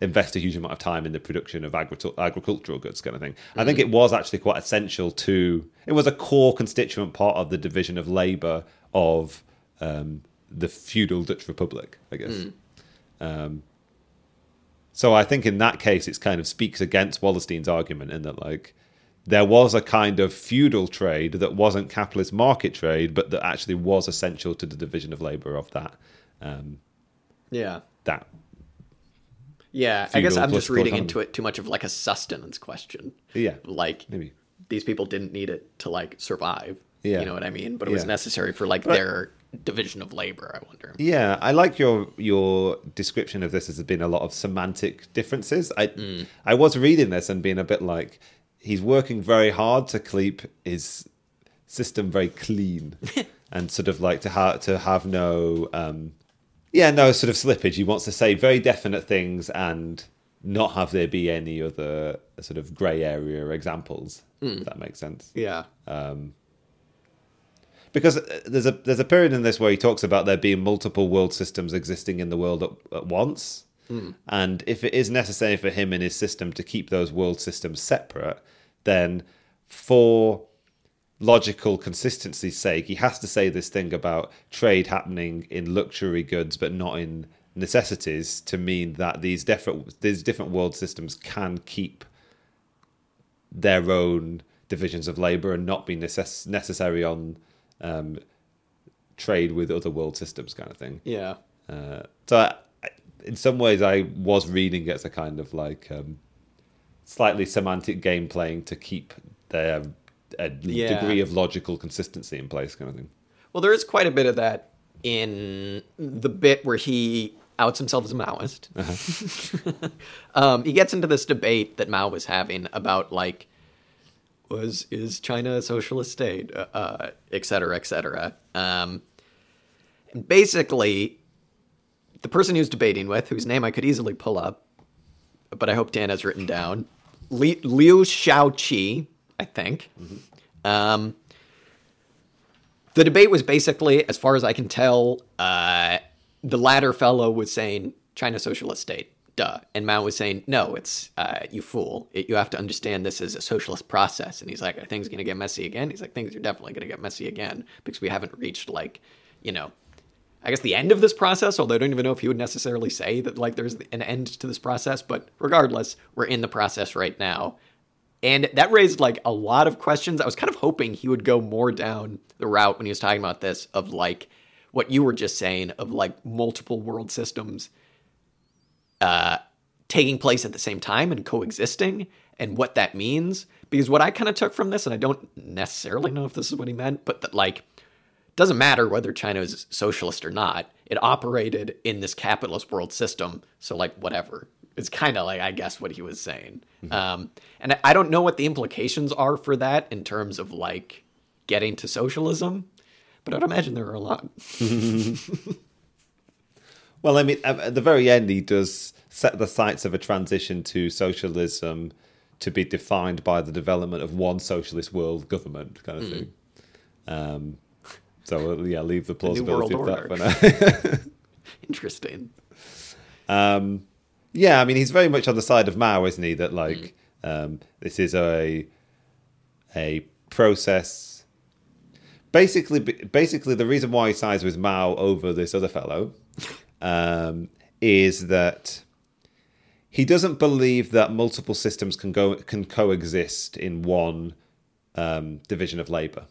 invest a huge amount of time in the production of agricultural goods kind of thing. I think it was actually quite essential to it was a core constituent part of the division of labor of um, the feudal Dutch Republic, I guess. Um, so I think in that case, it kind of speaks against Wallerstein's argument in that, like, there was a kind of feudal trade that wasn't capitalist market trade, but that actually was essential to the division of labor of that. Um, yeah, that yeah. I guess I'm just reading economy. into it too much of like a sustenance question. yeah, Like maybe. these people didn't need it to like survive. Yeah. You know what I mean? But it was Yeah. necessary for like their division of labor, I wonder. Yeah, I like your your description of this as there been a lot of semantic differences. I I was reading this and being a bit like he's working very hard to keep his system very clean and sort of like to have to have no um yeah no sort of slippage. He wants to say very definite things and not have there be any other sort of grey area examples. If that makes sense. Yeah. because uh, there's a there's a period in this where he talks about there being multiple world systems existing in the world at, at once, and if it is necessary for him and his system to keep those world systems separate, then for logical consistency's sake, he has to say this thing about trade happening in luxury goods but not in necessities to mean that these different these different world systems can keep their own divisions of labor and not be necess- necessary on um, trade with other world systems, kind of thing. Yeah. Uh, so, I, in some ways, I was reading it as a kind of like um, slightly semantic game playing to keep their a Yeah. degree of logical consistency in place, kind of thing. Well, there is quite a bit of that in the bit where he outs himself as a Maoist. um, he gets into this debate that Mao was having about like, was is China a socialist state, uh, uh, et cetera, et cetera. Um, and basically, the person he was debating with, whose name I could easily pull up, but I hope Dan has written down, Li- Liu Shaoqi, I think. Um, the debate was basically, as far as I can tell, uh, the latter fellow was saying China socialist state, duh, and Mao was saying no, it's uh, you fool. It, you have to understand this is a socialist process. And he's like, are things going to get messy again? He's like, things are definitely going to get messy again because we haven't reached like, you know, I guess the end of this process. Although I don't even know if he would necessarily say that like there's an end to this process, but regardless, we're in the process right now. And that raised like a lot of questions. I was kind of hoping he would go more down the route when he was talking about this of like what you were just saying of like multiple world systems uh, taking place at the same time and coexisting and what that means. Because what I kind of took from this, and I don't necessarily know if this is what he meant, but that like doesn't matter whether China is socialist or not. It operated in this capitalist world system, so like whatever. It's kind of like I guess what he was saying. Um, and I- don't know what the implications are for that in terms of like getting to socialism, but I'd imagine there are a lot. Well, I mean, at the very end, he does set the sights of a transition to socialism to be defined by the development of one socialist world government, kind of thing. Um, so, uh, yeah, leave the plausibility of that for now. Interesting. Um, yeah, I mean, he's very much on the side of Mao, isn't he? That like um, this is a a process. Basically, basically, the reason why he sides with Mao over this other fellow um, is that he doesn't believe that multiple systems can go can coexist in one um, division of labor.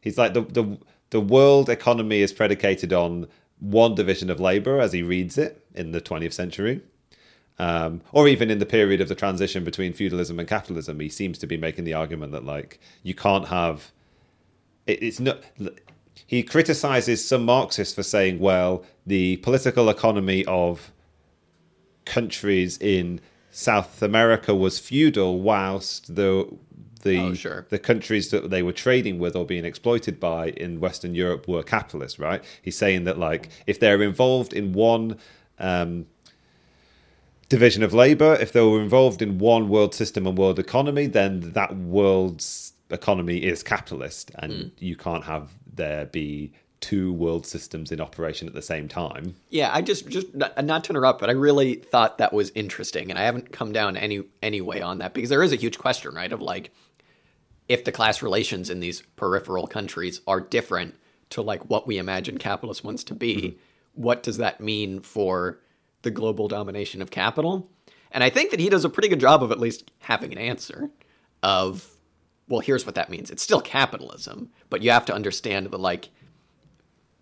He's like the the the world economy is predicated on one division of labor as he reads it in the 20th century. Um, or even in the period of the transition between feudalism and capitalism, he seems to be making the argument that like you can't have it, it's not. He criticizes some Marxists for saying, well, the political economy of countries in South America was feudal, whilst the the Oh, sure. the countries that they were trading with or being exploited by in Western Europe were capitalist, right? He's saying that like if they're involved in one um, division of labor, if they were involved in one world system and world economy, then that world's economy is capitalist, and you can't have there be two world systems in operation at the same time. Yeah, I just just not not to interrupt, but I really thought that was interesting, and I haven't come down any any way on that because there is a huge question, right? Of like, if the class relations in these peripheral countries are different to like what we imagine capitalist wants to be, mm-hmm. what does that mean for the global domination of capital? And I think that he does a pretty good job of at least having an answer of, well, here's what that means. It's still capitalism, but you have to understand the like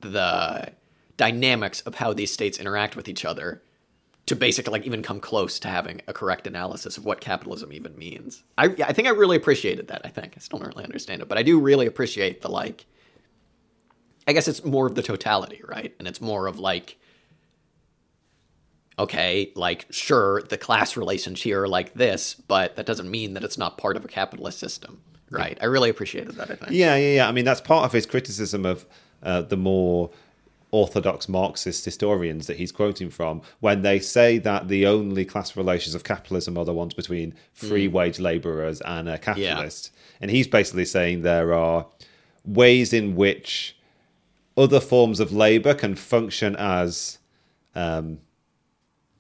the dynamics of how these states interact with each other to basically like even come close to having a correct analysis of what capitalism even means. I I think I really appreciated that. I think I still don't really understand it, but I do really appreciate the like. I guess it's more of the totality, right? And it's more of like, okay, like sure, the class relations here are like this, but that doesn't mean that it's not part of a capitalist system, right? I really appreciated that. I think. Yeah, yeah, yeah. I mean, that's part of his criticism of uh, the more orthodox Marxist historians that he's quoting from when they say that the only class relations of capitalism are the ones between free wage laborers and a capitalist. And he's basically saying there are ways in which other forms of labor can function as um,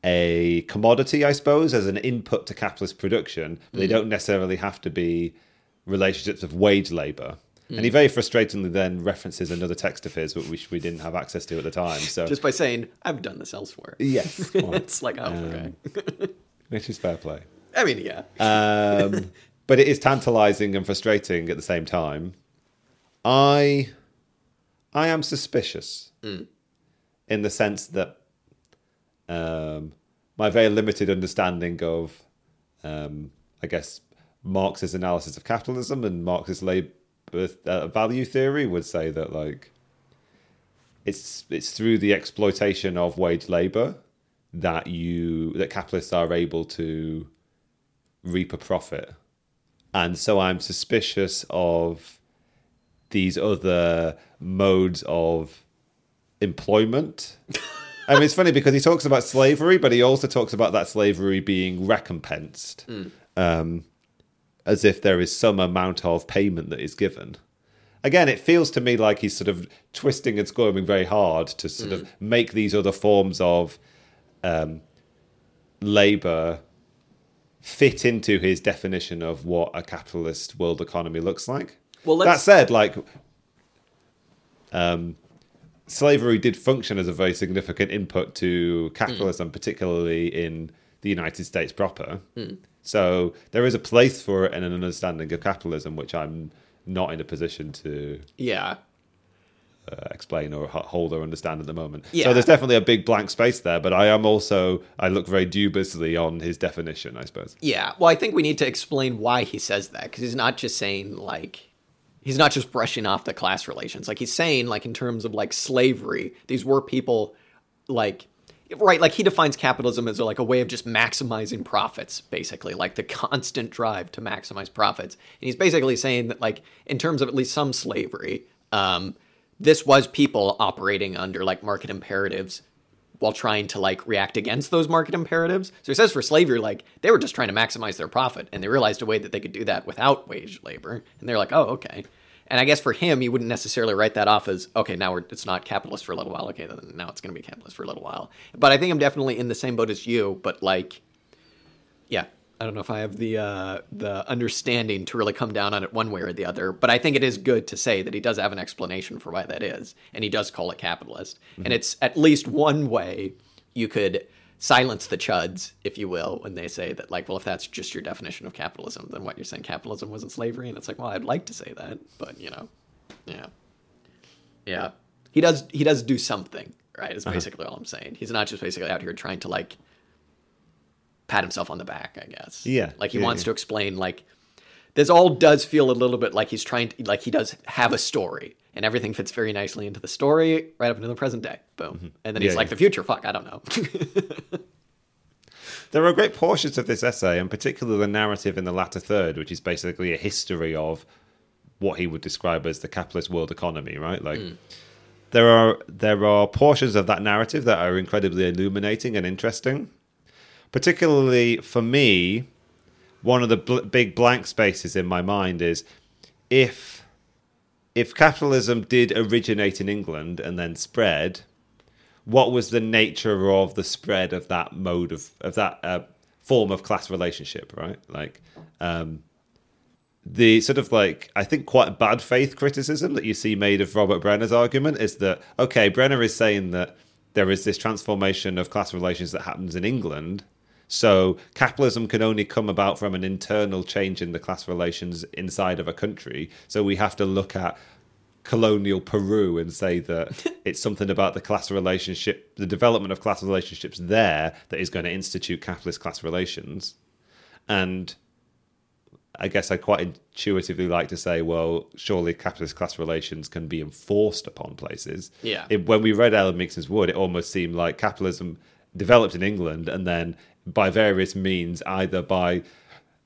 a commodity, I suppose, as an input to capitalist production, but they don't necessarily have to be relationships of wage labor. And he very frustratingly then references another text of his, which we didn't have access to at the time. So Just by saying, I've done this elsewhere. yes, well, it's like, oh, okay. which is fair play. I mean, yeah. Um, but it is tantalizing and frustrating at the same time. I, I am suspicious in the sense that um, my very limited understanding of, um, I guess, Marx's analysis of capitalism and Marx's labor uh, value theory would say that like it's it's through the exploitation of wage labor that you that capitalists are able to reap a profit. And so I'm suspicious of these other modes of employment. I mean, it's funny because he talks about slavery, but he also talks about that slavery being recompensed, um, as if there is some amount of payment that is given. Again, it feels to me like he's sort of twisting and squirming very hard to sort of make these other forms of um, labor fit into his definition of what a capitalist world economy looks like. Well, that said, like, um, slavery did function as a very significant input to capitalism, particularly in the United States proper. So there is a place for it and an understanding of capitalism, which I'm not in a position to Yeah. uh, explain or hold or understand at the moment. Yeah. So there's definitely a big blank space there, but I am also I look very dubiously on his definition, I suppose. Yeah. Well, I think we need to explain why he says that because he's not just saying like he's not just brushing off the class relations. Like he's saying like in terms of like slavery, these were people like right like he defines capitalism as like a way of just maximizing profits basically like the constant drive to maximize profits and he's basically saying that like in terms of at least some slavery um this was people operating under like market imperatives while trying to like react against those market imperatives. So he says for slavery, like they were just trying to maximize their profit, and they realized a way that they could do that without wage labor, and they're like, oh, okay. And I guess for him, he wouldn't necessarily write that off as okay. Now we're, it's not capitalist for a little while. Okay, then now it's going to be capitalist for a little while. But I think I'm definitely in the same boat as you. But like, yeah, I don't know if I have the uh, the understanding to really come down on it one way or the other. But I think it is good to say that he does have an explanation for why that is, and he does call it capitalist. And it's at least one way you could silence the chuds, if you will, when they say that, like, well, if that's just your definition of capitalism, then what you're saying capitalism wasn't slavery, and it's like, well, I'd like to say that, but you know, yeah, yeah, he does he does do something, right? Is uh-huh. basically all I'm saying. He's not just basically out here trying to like pat himself on the back, I guess. Yeah, Like he yeah, wants yeah. to explain like this all does feel a little bit like he's trying to like he does have a story and everything fits very nicely into the story right up into the present day. Boom. And then he's Mm-hmm. Yeah, like the future, fuck, I don't know. There are great portions of this essay, and particularly the narrative in the latter third, which is basically a history of what he would describe as the capitalist world economy, right? Like there are there are portions of that narrative that are incredibly illuminating and interesting. Particularly for me, one of the bl- big blank spaces in my mind is if if capitalism did originate in England and then spread, what was the nature of the spread of that mode of of that uh, form of class relationship, right? Like um, the sort of like I think quite bad faith criticism that you see made of Robert Brenner's argument is that okay, Brenner is saying that there is this transformation of class relations that happens in England. So capitalism can only come about from an internal change in the class relations inside of a country. So we have to look at colonial Peru and say that it's something about the class relationship, the development of class relationships there that is going to institute capitalist class relations. And I guess I quite intuitively like to say, well, surely capitalist class relations can be enforced upon places. Yeah. It, when we read Alan Meiksins Wood, it almost seemed like capitalism developed in England and then by various means, either by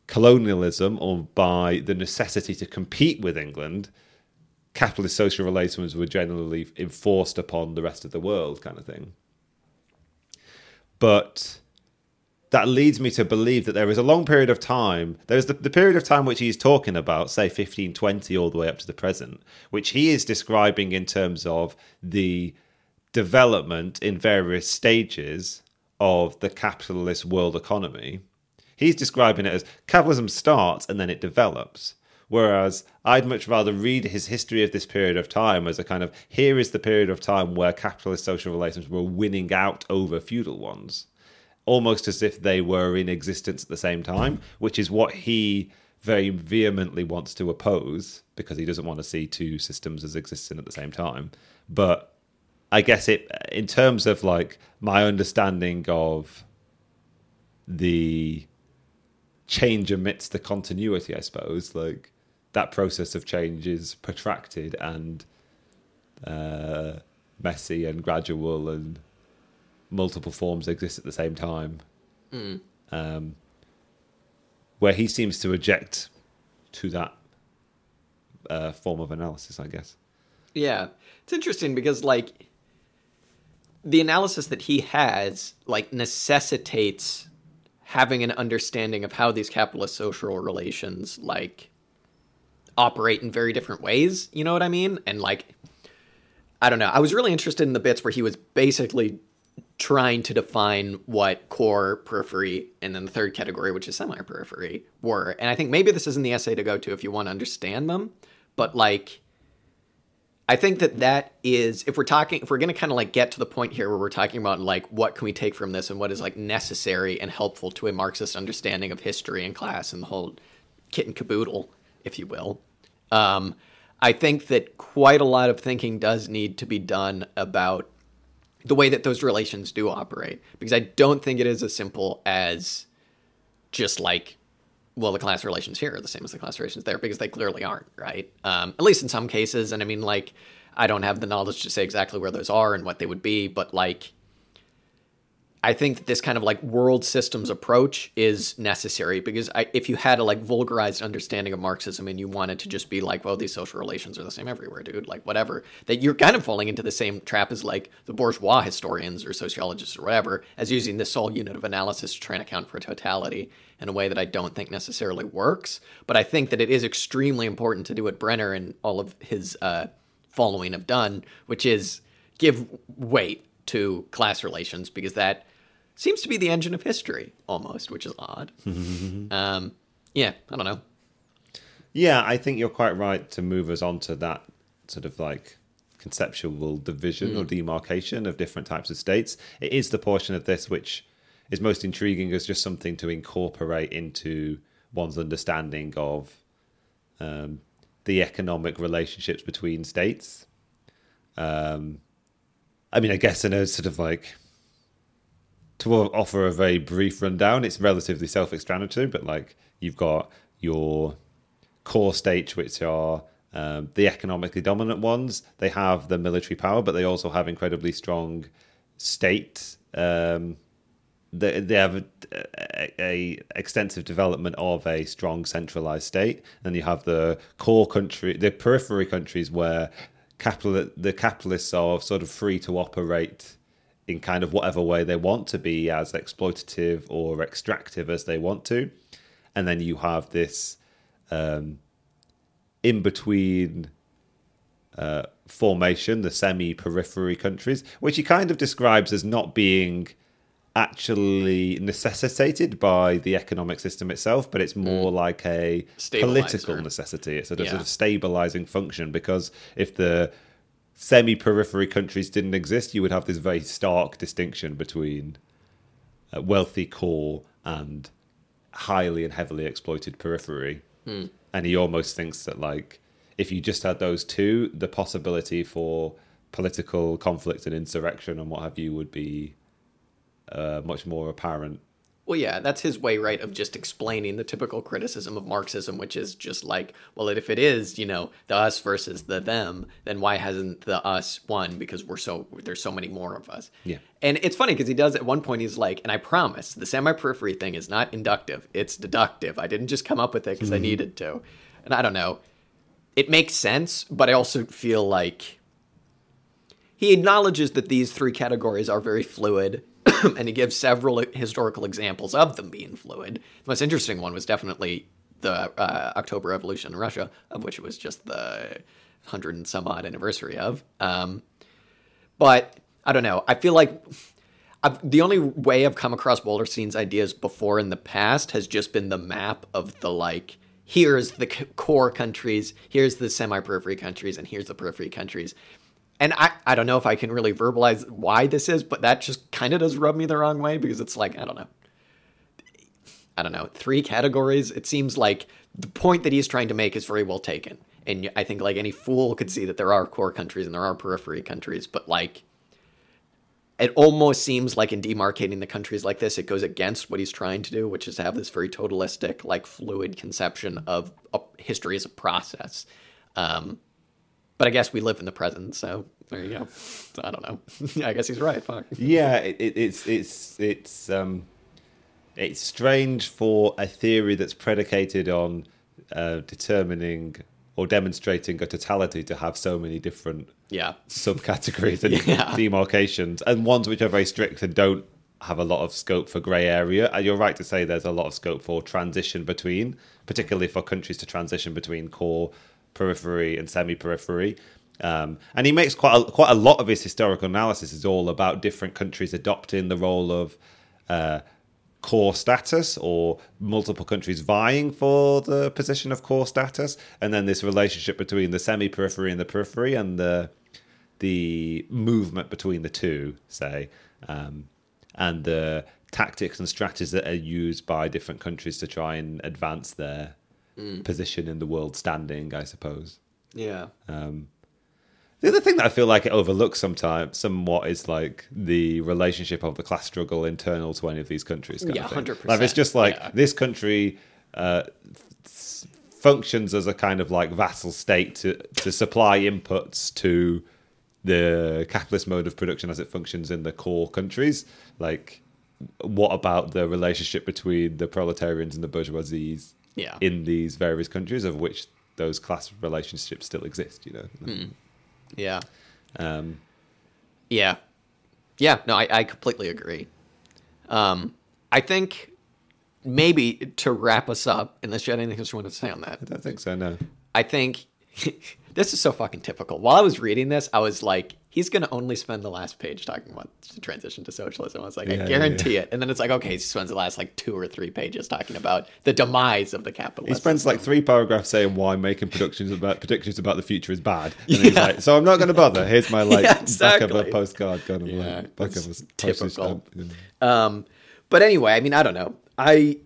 colonialism or by the necessity to compete with England, capitalist social relations were generally enforced upon the rest of the world, kind of thing. But that leads me to believe that there is a long period of time. There's the, the period of time which he's talking about, say 1520 all the way up to the present, which he is describing in terms of the development in various stages of the capitalist world economy. He's describing it as capitalism starts and then it develops. Whereas I'd much rather read his history of this period of time as a kind of here is the period of time where capitalist social relations were winning out over feudal ones, almost as if they were in existence at the same time, which is what he very vehemently wants to oppose because he doesn't want to see two systems as existing at the same time. But I guess it, in terms of like my understanding of the change amidst the continuity, I suppose, like that process of change is protracted and uh, messy and gradual, and multiple forms exist at the same time. Mm. Um, where he seems to object to that uh, form of analysis, I guess. Yeah, it's interesting because like the analysis that he has like necessitates having an understanding of how these capitalist social relations like operate in very different ways. You know what I mean? And like, I don't know. I was really interested in the bits where he was basically trying to define what core, periphery, and then the third category, which is semi periphery, were. And I think maybe this isn't the essay to go to if you want to understand them. But like, I think that that is if we're talking if we're going to kind of like get to the point here where we're talking about like what can we take from this and what is like necessary and helpful to a Marxist understanding of history and class and the whole kit and caboodle if you will. Um, I think that quite a lot of thinking does need to be done about the way that those relations do operate, because I don't think it is as simple as just like, well, the class relations here are the same as the class relations there, because they clearly aren't, right? Um, at least in some cases. And I mean, like, I don't have the knowledge to say exactly where those are and what they would be, but like, I think that this kind of like world systems approach is necessary because I, if you had a like vulgarized understanding of Marxism and you wanted to just be like, well, these social relations are the same everywhere, dude, like whatever, that you're kind of falling into the same trap as like the bourgeois historians or sociologists or whatever, as using this sole unit of analysis to try and account for totality in a way that I don't think necessarily works. But I think that it is extremely important to do what Brenner and all of his uh, following have done, which is give weight to class relations because that seems to be the engine of history almost, which is odd. um, yeah, I don't know. Yeah, I think you're quite right to move us on to that sort of like conceptual division mm. or demarcation of different types of states. It is the portion of this which is most intriguing as just something to incorporate into one's understanding of um, the economic relationships between states. Um, I mean, I guess in a sort of like to offer a very brief rundown, it's relatively self-explanatory. But like you've got your core states, which are um, the economically dominant ones. They have the military power, but they also have incredibly strong state. Um, they, they have a, a, a, extensive development of a strong centralized state. And you have the core country, the periphery countries where capital the capitalists are sort of free to operate in kind of whatever way they want to be as exploitative or extractive as they want to. And then you have this um, in between uh, formation, the semi periphery countries, which he kind of describes as not being actually necessitated by the economic system itself, but it's more mm. like a political necessity. It's a yeah. sort of stabilizing function because if the semi periphery countries didn't exist, you would have this very stark distinction between uh, wealthy core and highly and heavily exploited periphery. Hmm. And he almost thinks that, like, if you just had those two, the possibility for political conflict and insurrection and what have you would be uh, much more apparent well, yeah, that's his way, right, of just explaining the typical criticism of Marxism, which is just like, well, if it is, you know, the us versus the them, then why hasn't the us won? Because we're so there's so many more of us. Yeah. And it's funny because he does at one point he's like, and I promise the semi-periphery thing is not inductive; it's deductive. I didn't just come up with it because mm-hmm. I needed to. And I don't know. it makes sense, but I also feel like he acknowledges that these three categories are very fluid, and he gives several historical examples of them being fluid. The most interesting one was definitely the uh, October Revolution in Russia, of which it was just the hundred and some odd anniversary of. Um, but I don't know. I feel like I've, the only way I've come across Wallerstein's ideas before in the past has just been the map of the like. Here's the c- core countries, here's the semi periphery countries, and here's the periphery countries. And I, I don't know if I can really verbalize why this is, but that just kind of does rub me the wrong way because it's like, I don't know. I don't know, three categories. It seems like the point that he's trying to make is very well taken. And I think like any fool could see that there are core countries and there are periphery countries, but like it almost seems like in demarcating the countries like this, it goes against what he's trying to do, which is to have this very totalistic, like fluid conception of history as a process. Um, but I guess we live in the present, so there you go. I don't know. I guess he's right. Fuck. Yeah, it, it, it's it's it's um, it's strange for a theory that's predicated on uh, determining or demonstrating a totality to have so many different Yeah. subcategories and Yeah. demarcations, and ones which are very strict and don't have a lot of scope for grey area. And you're right to say there's a lot of scope for transition between, particularly for countries to transition between core, periphery, and semi-periphery. Um, and he makes quite a, quite a lot of his historical analysis is all about different countries adopting the role of uh, core status or multiple countries vying for the position of core status and then this relationship between the semi periphery and the periphery and the the movement between the two say um, and the tactics and strategies that are used by different countries to try and advance their position in the world standing i suppose Yeah. um, the other thing that I feel like it overlooks sometimes, somewhat, is like the relationship of the class struggle internal to any of these countries. Yeah, 100%, Like it's just like yeah. this country uh, functions as a kind of like vassal state to to supply inputs to the capitalist mode of production as it functions in the core countries. Like, what about the relationship between the proletarians and the bourgeoisies Yeah. in these various countries, of which those class relationships still exist? You know. Yeah. Um, Yeah. Yeah, no, I, I completely agree. Um, I think maybe to wrap us up, unless you had anything else you wanted to say on that, I don't think so. No. I think this is so fucking typical. While I was reading this, I was like, he's going to only spend the last page talking about the transition to socialism. I was like, Yeah, I yeah, guarantee it. And then it's like, okay, he spends the last like two or three pages talking about the demise of the capitalist. He spends like three paragraphs saying why making predictions about predictions about the future is bad, and he's like, "So I'm not going to bother." Here's my like Yeah, back of a postcard, kind of Yeah, like back of a typical. stamp. you know. Um, but anyway, I mean, I don't know. I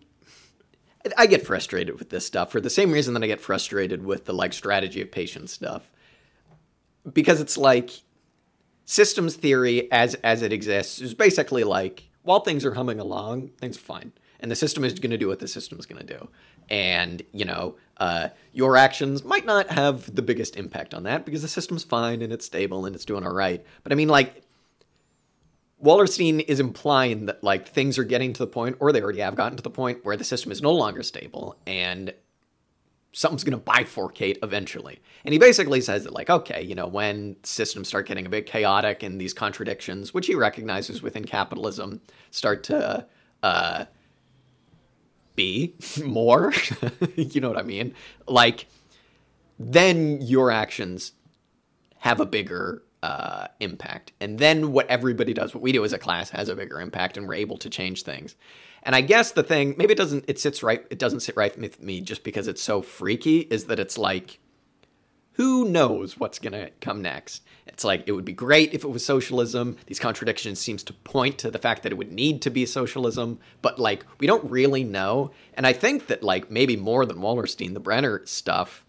I get frustrated with this stuff for the same reason that I get frustrated with the like strategy of patience stuff, because it's like systems theory as as it exists is basically like while things are humming along, things are fine, and the system is going to do what the system is going to do, and you know. Uh, your actions might not have the biggest impact on that because the system's fine and it's stable and it's doing all right. But I mean, like, Wallerstein is implying that like things are getting to the point, or they already have gotten to the point where the system is no longer stable and something's going to bifurcate eventually. And he basically says that like, okay, you know, when systems start getting a bit chaotic and these contradictions, which he recognizes within capitalism, start to uh, be more, you know what I mean? Like, then your actions have a bigger uh, impact. And then what everybody does, what we do as a class, has a bigger impact, and we're able to change things. And I guess the thing, maybe it doesn't, it sits right, it doesn't sit right with me just because it's so freaky, is that it's like, who knows what's going to come next? It's like it would be great if it was socialism. These contradictions seems to point to the fact that it would need to be socialism, but like we don't really know. And I think that like maybe more than Wallerstein, the Brenner stuff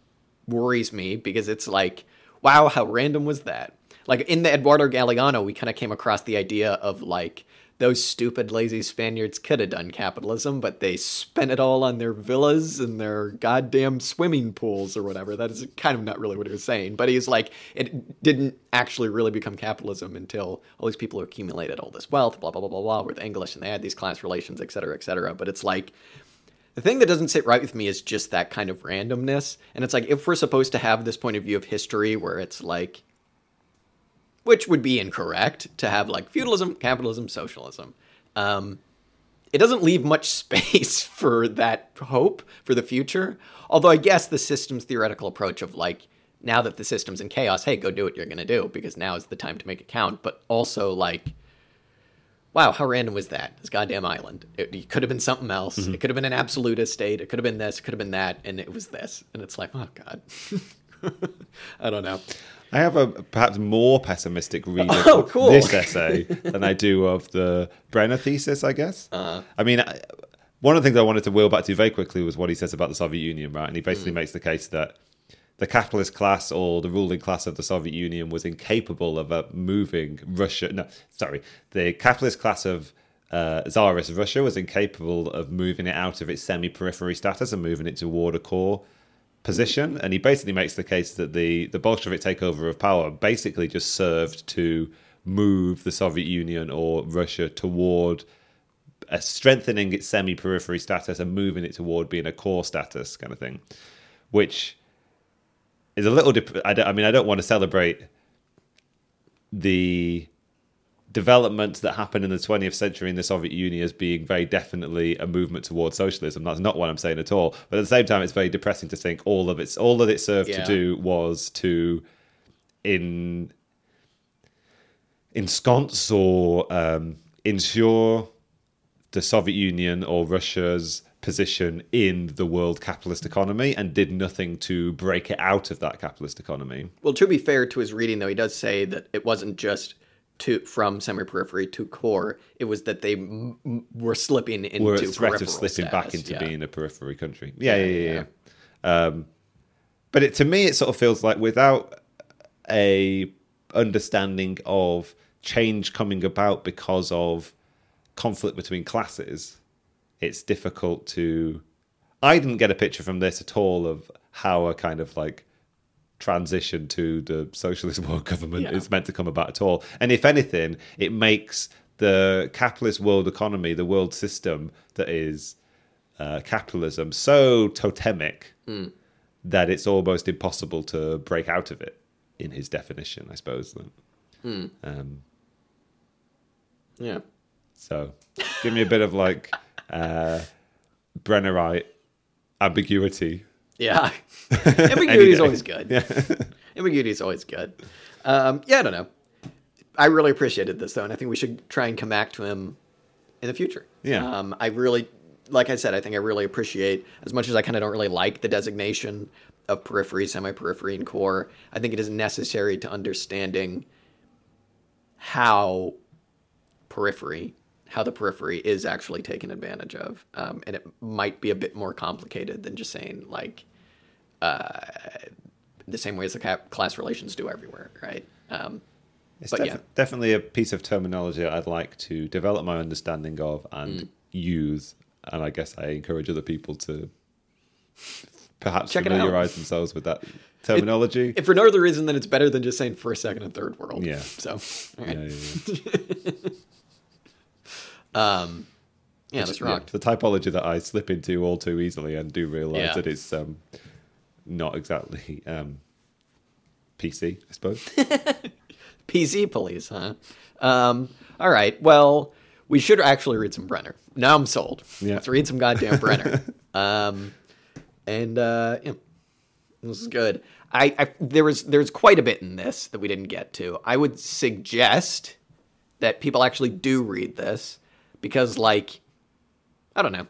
worries me because it's like, wow, how random was that? Like in the Eduardo Galeano, we kind of came across the idea of like those stupid lazy Spaniards could have done capitalism, but they spent it all on their villas and their goddamn swimming pools or whatever. That is kind of not really what he was saying, but he's like, it didn't actually really become capitalism until all these people accumulated all this wealth, blah blah blah blah blah, with English, and they had these class relations, et cetera, et cetera. But it's like The thing that doesn't sit right with me is just that kind of randomness. And it's like, if we're supposed to have this point of view of history where it's like, which would be incorrect to have like feudalism, capitalism, socialism. Um, it doesn't leave much space for that hope for the future. Although I guess the system's theoretical approach of like, now that the system's in chaos, hey, go do what you're going to do because now is the time to make it count. But also like, wow, how random was that? This goddamn island. It, it could have been something else. Mm-hmm. It could have been an absolutist state. It could have been this. It could have been that. And it was this. And it's like, oh god, I don't know. I have a perhaps more pessimistic read of Oh, cool. this essay than I do of the Brenner thesis, I guess. Uh-huh. I mean, I, one of the things I wanted to wheel back to very quickly was what he says about the Soviet Union, right? And he Mm. basically makes the case that the capitalist class or the ruling class of the Soviet Union was incapable of uh, moving Russia. No, sorry, the capitalist class of uh, Tsarist Russia was incapable of moving it out of its semi-periphery status and moving it toward a core position. And he basically makes the case that the the Bolshevik takeover of power basically just served to move the Soviet Union or Russia toward strengthening its semi-periphery status and moving it toward being a core status kind of thing, which is a little. I, I mean, I don't want to celebrate the developments that happened in the 20th century in the Soviet Union as being very definitely a movement towards socialism. That's not what I'm saying at all. But at the same time, it's very depressing to think all of its all that it served Yeah. to do was to in ensconce or um, ensure the Soviet Union or Russia's position in the world capitalist economy and did nothing to break it out of that capitalist economy. Well, to be fair to his reading, though, he does say that it wasn't just to from semi-periphery to core. It was that they m- m- were slipping into We're at threat of slipping back into yeah. being a periphery country. Yeah, yeah, yeah. yeah. Um, but it, to me, it sort of feels like without a understanding of change coming about because of conflict between classes, it's difficult to. I didn't get a picture from this at all of how a kind of like transition to the socialist world government Yeah. is meant to come about at all. And if anything, it makes the capitalist world economy, the world system that is uh, capitalism, so totemic that it's almost impossible to break out of it. In his definition, I suppose. Um, Yeah. so, give me a bit of like uh, Brennerite ambiguity. Yeah. Ambiguity is always good. Ambiguity is always good. Um, yeah, I don't know. I really appreciated this, though, and I think we should try and come back to him in the future. Yeah. Um, I really, like I said, I think I really appreciate, as much as I kind of don't really like the designation of periphery, semi periphery, and core, I think it is necessary to understanding how periphery, how the periphery is actually taken advantage of. Um, and it might be a bit more complicated than just saying, like, uh, the same way as the ca- class relations do everywhere, right? Um, It's But def- yeah. definitely a piece of terminology I'd like to develop my understanding of and Mm. use. And I guess I encourage other people to perhaps Check familiarize themselves with that terminology. if for no other reason than it's better than just saying first, second, and third world. Yeah. So, all right. Yeah, Yeah, yeah, yeah. that's Yeah, rocked. the typology that I slip into all too easily and do realize Yeah. that it's um, not exactly um, PC, I suppose. PC police, huh? Um, all right. Well, we should actually read some Brenner. Now I'm sold. Yeah. Let's read some goddamn Brenner. um, and uh, yeah, this is good. I, I there was there's quite a bit in this that we didn't get to. I would suggest that people actually do read this because, like, I don't know.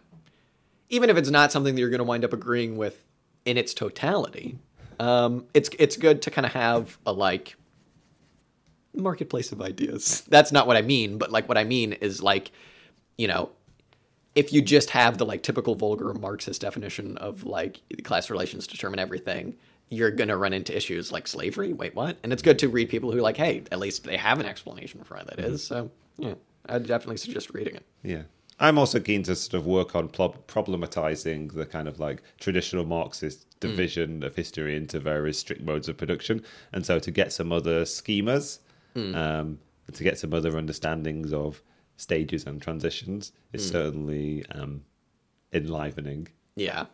Even if it's not something that you're going to wind up agreeing with in its totality, um, it's it's good to kind of have a like marketplace of ideas. That's not what I mean, but like what I mean is like, you know, if you just have the like typical vulgar Marxist definition of like class relations determine everything, you're gonna run into issues like slavery. Wait, what? And it's good to read people who are like, hey, at least they have an explanation for why that is. So yeah, I'd definitely suggest reading it. Yeah. I'm also keen to sort of work on problematizing the kind of like traditional Marxist division of history into various strict modes of production. And so to get some other schemas, um, to get some other understandings of stages and transitions is certainly um, enlivening. Yeah.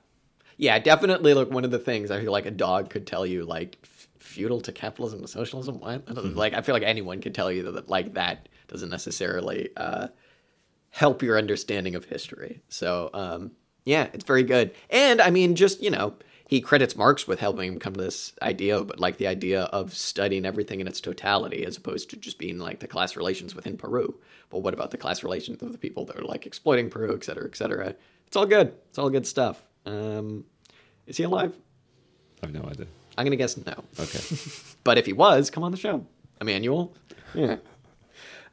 Yeah, definitely. Like one of the things I feel like a dog could tell you, like feudal to capitalism to socialism. What? Like I feel like anyone could tell you that, that like that doesn't necessarily uh, help your understanding of history. So um, yeah, it's very good. And I mean, just you know, he credits Marx with helping him come to this idea, but like the idea of studying everything in its totality, as opposed to just being like the class relations within Peru. But what about the class relations of the people that are like exploiting Peru, et cetera, et cetera? It's all good. It's all good stuff. Um, is he alive? I've no idea. I'm gonna guess no. Okay. But if he was, come on the show, Immanuel. Yeah.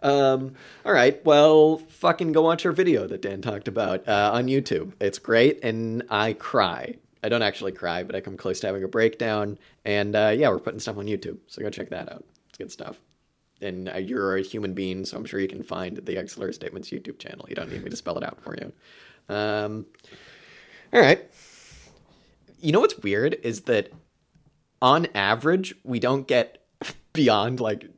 Um, all right. Well, fucking go watch our video that Dan talked about uh, on YouTube. It's great, and I cry. I don't actually cry, but I come close to having a breakdown. And uh, yeah, we're putting stuff on YouTube, so go check that out. It's good stuff. And uh, you're a human being, so I'm sure you can find the Auxiliary Statements YouTube channel. You don't need me to spell it out for you. Um, all right. You know what's weird is that on average, we don't get beyond like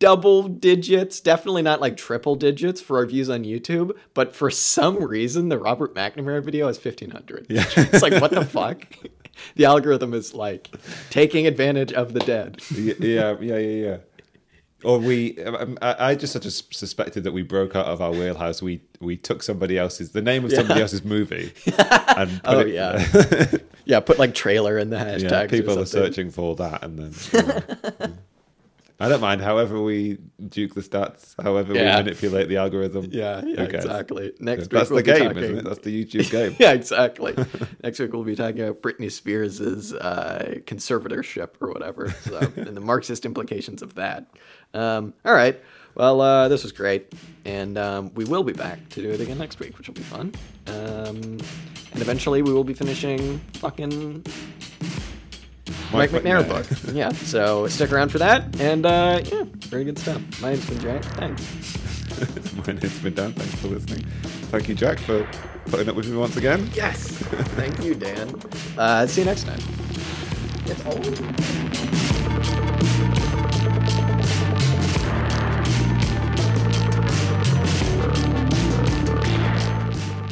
double digits, definitely not like triple digits for our views on YouTube. But for some reason, the Robert McNamara video is 1500. Yeah. it's like, what the fuck? The algorithm is like taking advantage of the dead. yeah, yeah, yeah, yeah. Or we, um, I, I just sort of suspected that we broke out of our wheelhouse. We we took somebody else's, the name of somebody Yeah. else's movie, and put Oh, it, yeah. Yeah, put like trailer in the hashtag. yeah, people are searching for that, and then you know. I don't mind. However, we duke the stats, however Yeah. we manipulate the algorithm. Yeah, yeah, exactly. Next week That's we'll the be game, talking- isn't it? That's the YouTube game. yeah, exactly. Next week we'll be talking about Britney Spears' uh, conservatorship or whatever, so, and the Marxist implications of that. Um, all right. Well, uh, this was great, and um, we will be back to do it again next week, which will be fun. Um, and eventually, we will be finishing fucking Mike, Mike Macnair Macnair. book. Yeah. So stick around for that, and uh, yeah, very good stuff. My name's been Jack. Thanks. My name's been Dan. Thanks for listening. Thank you, Jack, for putting up with me once again. Yes. Thank you, Dan. Uh, see you next time. It's old.